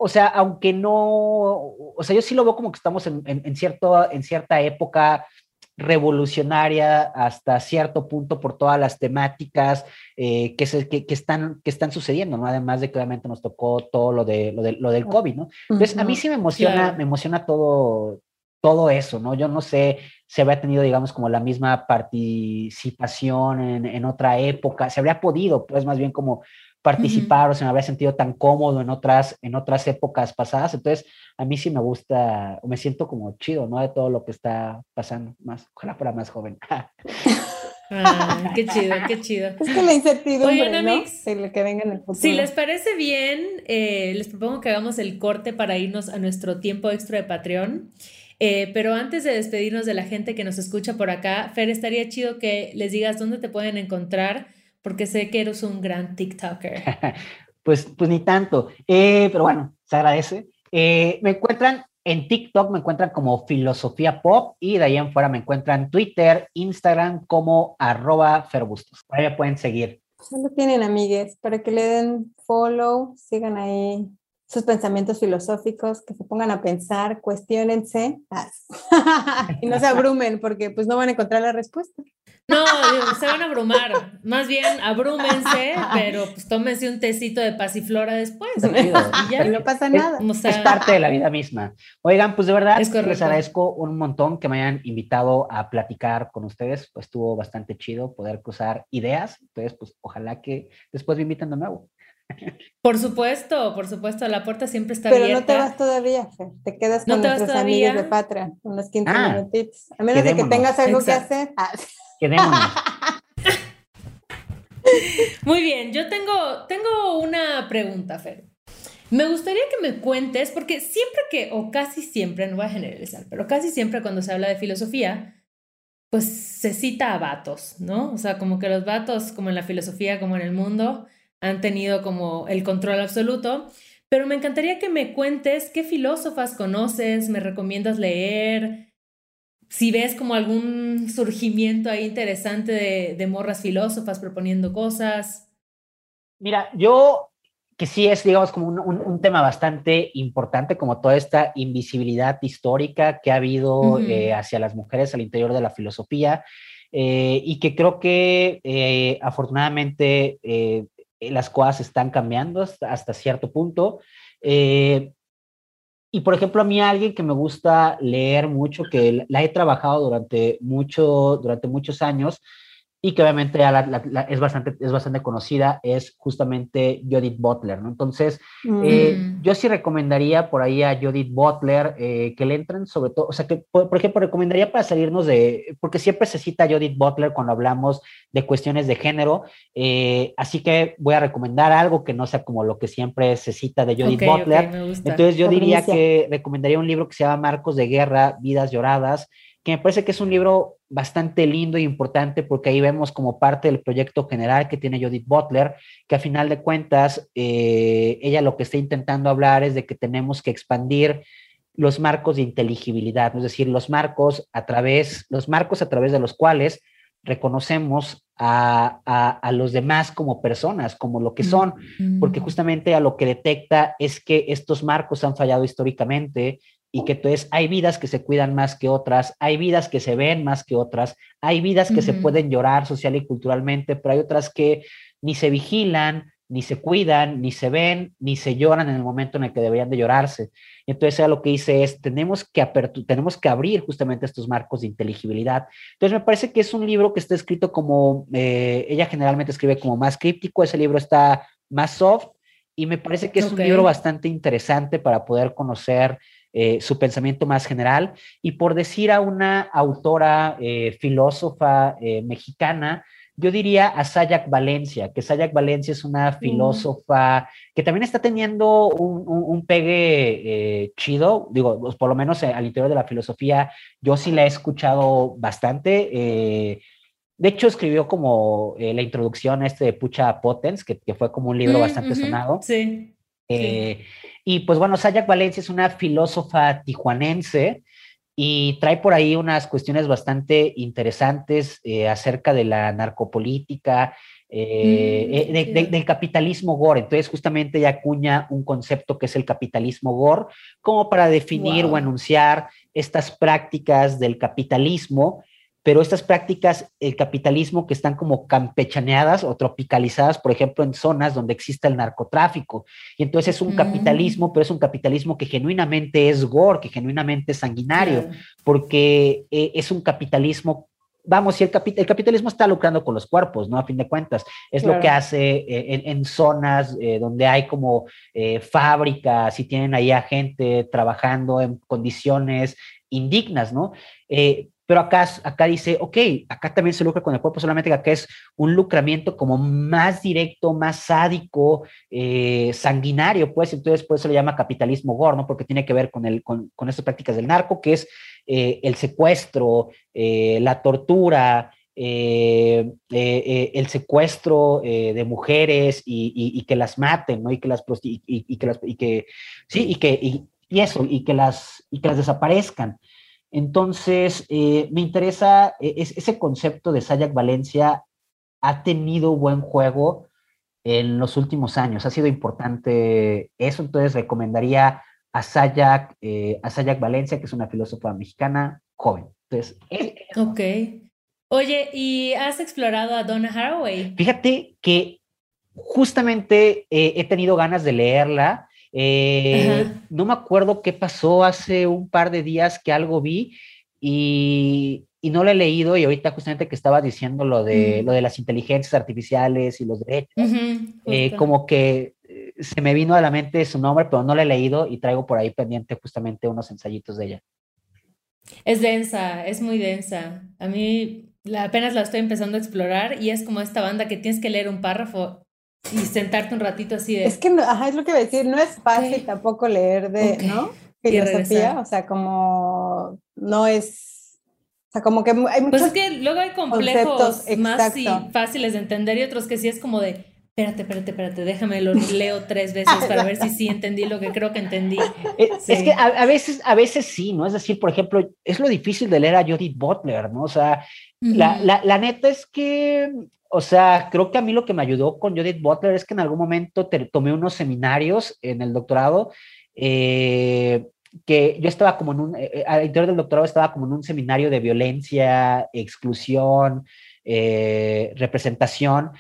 o sea, aunque no, o sea, yo sí lo veo como que estamos en, en, cierto, en cierta época revolucionaria hasta cierto punto por todas las temáticas eh, que, se, que, que, están, que están sucediendo, ¿no? Además de que obviamente nos tocó todo lo, de, lo, de, lo del COVID, ¿no? Entonces, a mí sí me emociona, me emociona todo, todo eso, ¿no? Yo no sé si habría tenido, digamos, como la misma participación en, en otra época, se habría podido, pues más bien como participar uh -huh. o se me había sentido tan cómodo en otras, en otras épocas pasadas. Entonces, a mí sí me gusta, me siento como chido, ¿no? De todo lo que está pasando, más, ojalá fuera más joven. Ah, qué chido, qué chido. Es que la incertidumbre, Oigan, ¿no? De que venga en el futuro. Si les parece bien, eh, les propongo que hagamos el corte para irnos a nuestro tiempo extra de Patreon. Eh, pero antes de despedirnos de la gente que nos escucha por acá, Fer, estaría chido que les digas dónde te pueden encontrar porque sé que eres un gran TikToker. pues, pues ni tanto, eh, pero bueno, se agradece. Eh, me encuentran en TikTok, me encuentran como Filosofía Pop y de ahí en fuera me encuentran Twitter, Instagram como arroba Ferbustos. Ahí me pueden seguir. Solo tienen amigues para que le den follow, sigan ahí sus pensamientos filosóficos, que se pongan a pensar, cuestionense y no se abrumen porque pues no van a encontrar la respuesta. No, se van a abrumar. Más bien, abrúmense, pero pues tómense un tecito de pasiflora después. Y ya. No pasa nada. Es, o sea, es, parte de la vida misma. Oigan, pues de verdad les agradezco un montón que me hayan invitado a platicar con ustedes. Pues estuvo bastante chido poder cruzar ideas. Entonces, pues ojalá que después me inviten de nuevo. Por supuesto, por supuesto, la puerta siempre está Pero abierta. no te vas todavía, Fer. Te quedas con ¿No nuestros amigos de Patria, unos 15 ah, minutitos. A menos de que tengas algo Exacto. que hacer. Ah. Quedémonos. Muy bien, yo tengo, tengo una pregunta, Fer. Me gustaría que me cuentes, porque siempre que, o casi siempre, no voy a generalizar, pero casi siempre cuando se habla de filosofía, pues se cita a vatos, ¿no? O sea, como que los vatos, como en la filosofía, como en el mundo, han tenido como el control absoluto. Pero me encantaría que me cuentes qué filósofas conoces, me recomiendas leer, si ves como algún surgimiento ahí interesante de, de morras filósofas proponiendo cosas. Mira, yo que sí es, digamos, como un, un, un, tema bastante importante, como toda esta invisibilidad histórica que ha habido uh -huh. eh, hacia las mujeres al interior de la filosofía, eh, y que creo que eh, afortunadamente las cosas están cambiando hasta, hasta cierto punto. Eh, y por ejemplo, a mí alguien que me gusta leer mucho, que la he trabajado durante, mucho, durante muchos años y que obviamente ya la, la, la, es, bastante, es bastante conocida, es justamente Judith Butler, ¿no? Entonces, mm. eh, yo sí recomendaría por ahí a Judith Butler eh, que le entren sobre todo, o sea, que por, por, ejemplo, recomendaría para salirnos de, porque siempre se cita Judith Butler cuando hablamos de cuestiones de género, eh, así que voy a recomendar algo que no sea como lo que siempre se cita de Judith okay, Butler. Okay, Entonces, yo diría que recomendaría un libro que se llama Marcos de Guerra, Vidas Lloradas, que me parece que es un libro bastante lindo e importante porque ahí vemos como parte del proyecto general que tiene Judith Butler, que a final de cuentas eh, ella lo que está intentando hablar es de que tenemos que expandir los marcos de inteligibilidad, es decir, los marcos a través, los marcos a través de los cuales reconocemos a, a, a, los demás como personas, como lo que son, porque justamente a lo que detecta es que estos marcos han fallado históricamente y que entonces hay vidas que se cuidan más que otras, hay vidas que se ven más que otras, hay vidas que uh -huh. se pueden llorar social y culturalmente, pero hay otras que ni se vigilan, ni se cuidan, ni se ven, ni se lloran en el momento en el que deberían de llorarse. Entonces, lo que dice es, tenemos que, tenemos que abrir justamente estos marcos de inteligibilidad. Entonces, me parece que es un libro que está escrito como, eh, ella generalmente escribe como más críptico, ese libro está más soft, y me parece que es un libro bastante interesante para poder conocer eh, su pensamiento más general. Y por decir a una autora eh, filósofa mexicana, yo diría a Sayak Valencia, que Sayak Valencia es una mm. filósofa que también está teniendo un, pegue eh, chido, digo, pues, por lo menos eh, al interior de la filosofía, yo sí la he escuchado bastante. Eh, de hecho, escribió como la introducción a este de Pucha Potens, que, fue como un libro mm, bastante sonado. Sí. Y pues bueno, Sayak Valencia es una filósofa tijuanense y trae por ahí unas cuestiones bastante interesantes eh, acerca de la narcopolítica, eh, mm, eh, del capitalismo gore. Entonces, justamente ella acuña un concepto que es el capitalismo gore, como para definir o anunciar estas prácticas del capitalismo pero estas prácticas, el capitalismo que están como campechaneadas o tropicalizadas, por ejemplo, en zonas donde existe el narcotráfico. Y entonces es un capitalismo, pero es un capitalismo que genuinamente es gore, que genuinamente es sanguinario, porque eh, es un capitalismo vamos, si el, el, capitalismo está lucrando con los cuerpos, ¿no? A fin de cuentas, es lo que hace eh, en, zonas eh, donde hay como fábricas y tienen ahí a gente trabajando en condiciones indignas, ¿no? Pero acá, acá dice, ok, acá también se lucra con el cuerpo, solamente que acá es un lucramiento como más directo, más sádico, eh, sanguinario, pues, entonces por eso le llama capitalismo gore, ¿no? Porque tiene que ver con, el, con, con estas prácticas del narco, que es eh, el secuestro, eh, la tortura, el secuestro de mujeres y, que las maten, ¿no? Y que las y, que las y que sí y que y, eso y que las y que las desaparezcan. Entonces, eh, me interesa, e, ese concepto de Sayak Valencia ha tenido buen juego en los últimos años, ha sido importante eso, entonces recomendaría a Sayak, eh, a Sayak Valencia, que es una filósofa mexicana joven. Entonces, ok. Oye, ¿y has explorado a Donna Haraway? Fíjate que justamente eh, he tenido ganas de leerla. Eh, no me acuerdo qué pasó hace un par de días que algo vi y, no lo he leído y ahorita justamente que estaba diciendo lo de, lo de las inteligencias artificiales y los derechos, eh, como que eh, se me vino a la mente su nombre, pero no lo he leído y traigo por ahí pendiente justamente unos ensayitos de ella. Es densa, es muy densa. A mí apenas la estoy empezando a explorar y es como esta banda que tienes que leer un párrafo y sentarte un ratito así de... Es que, ajá, es lo que voy a decir, no es fácil tampoco leer de, ¿no? Filosofía, o sea, como no es... O sea, como que hay muchos Pues es que luego hay complejos más fáciles de entender y otros que sí es como de, espérate, espérate, espérate, déjame lo leo tres veces para ver si sí entendí lo que creo que entendí. Eh, es, que a, veces, a veces sí, ¿no? Es decir, por ejemplo, es lo difícil de leer a Judith Butler, ¿no? O sea, la, la, la, neta es que o sea, creo que a mí lo que me ayudó con Judith Butler es que en algún momento tomé unos seminarios en el doctorado, eh, que yo estaba como en un, eh, eh, al interior del doctorado estaba como en un seminario de violencia, exclusión, representación,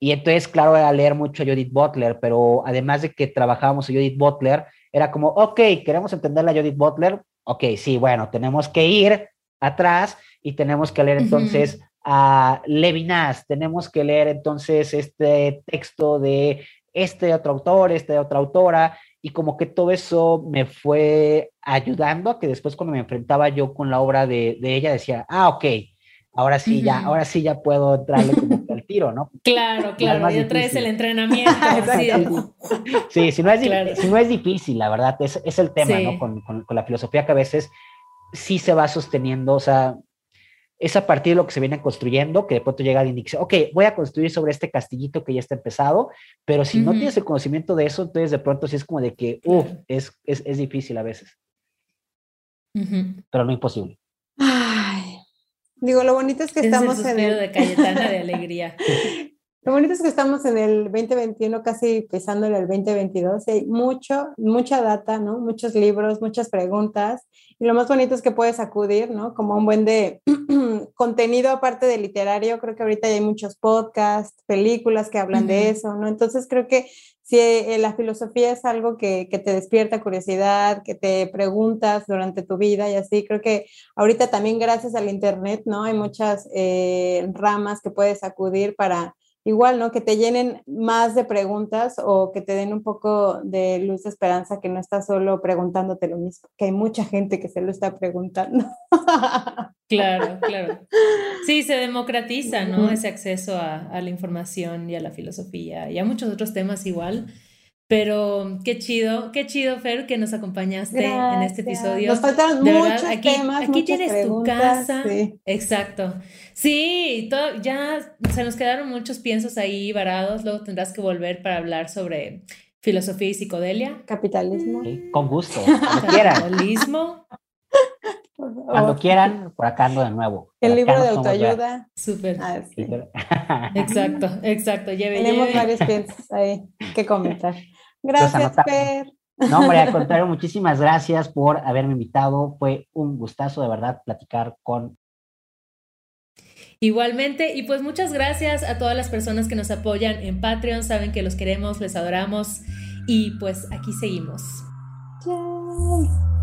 y entonces, claro, era leer mucho a Judith Butler, pero además de que trabajábamos a Judith Butler, era como, ok, queremos entender a Judith Butler, ok, sí, bueno, tenemos que ir atrás y tenemos que leer entonces a Levinas, tenemos que leer entonces este texto de este otro autor, este otra autora, y como que todo eso me fue ayudando a que después cuando me enfrentaba yo con la obra de, ella decía, ah, ok, ahora sí ya, ahora sí ya puedo entrarle como que al tiro, ¿no? Claro, claro, ya traes el entrenamiento. sí, si no, es, si no es difícil, la verdad, es, es el tema, ¿no? Con, con, con, la filosofía que a veces sí se va sosteniendo, o sea, es a partir de lo que se viene construyendo que de pronto llega alguien y dice, ok, voy a construir sobre este castillito que ya está empezado, pero si no tienes el conocimiento de eso, entonces de pronto sí es como de que, uff, es, es, difícil a veces. Pero no imposible. Ay, digo, lo bonito es que estamos en el... de Cayetana de alegría. Lo bonito es que estamos en el 2021, casi pisando el 2022, y hay mucho, mucha data, ¿no? Muchos libros, muchas preguntas, y lo más bonito es que puedes acudir, ¿no? Como un buen de contenido aparte de literario, creo que ahorita hay muchos podcasts, películas que hablan de eso, ¿no? Entonces creo que si eh, la filosofía es algo que, que, te despierta curiosidad, que te preguntas durante tu vida y así, creo que ahorita también gracias al Internet, ¿no? Hay muchas eh, ramas que puedes acudir para igual, ¿no? Que te llenen más de preguntas o que te den un poco de luz de esperanza, que no estás solo preguntándote lo mismo, que hay mucha gente que se lo está preguntando. Claro, claro. Sí, se democratiza, ¿no? Ese acceso a, a la información y a la filosofía y a muchos otros temas igual. Pero qué chido, qué chido, Fer, que nos acompañaste en este episodio. Nos faltaron muchos aquí, temas, Aquí tienes preguntas, tu casa. Exacto. Sí, todo, ya se nos quedaron muchos piensos ahí varados. Luego tendrás que volver para hablar sobre filosofía y psicodelia. Capitalismo. con gusto. Capitalismo. Cuando quieran, por acá ando de nuevo. El libro de autoayuda. Súper. Ah, sí. Exacto, exacto. Lleve, Tenemos lleve. varios piensos ahí que comentar. Gracias. No, hombre, al contrario, muchísimas gracias por haberme invitado. Fue un gustazo de verdad platicar con. Igualmente, y pues muchas gracias a todas las personas que nos apoyan en Patreon. Saben que los queremos, les adoramos y pues aquí seguimos. Yay.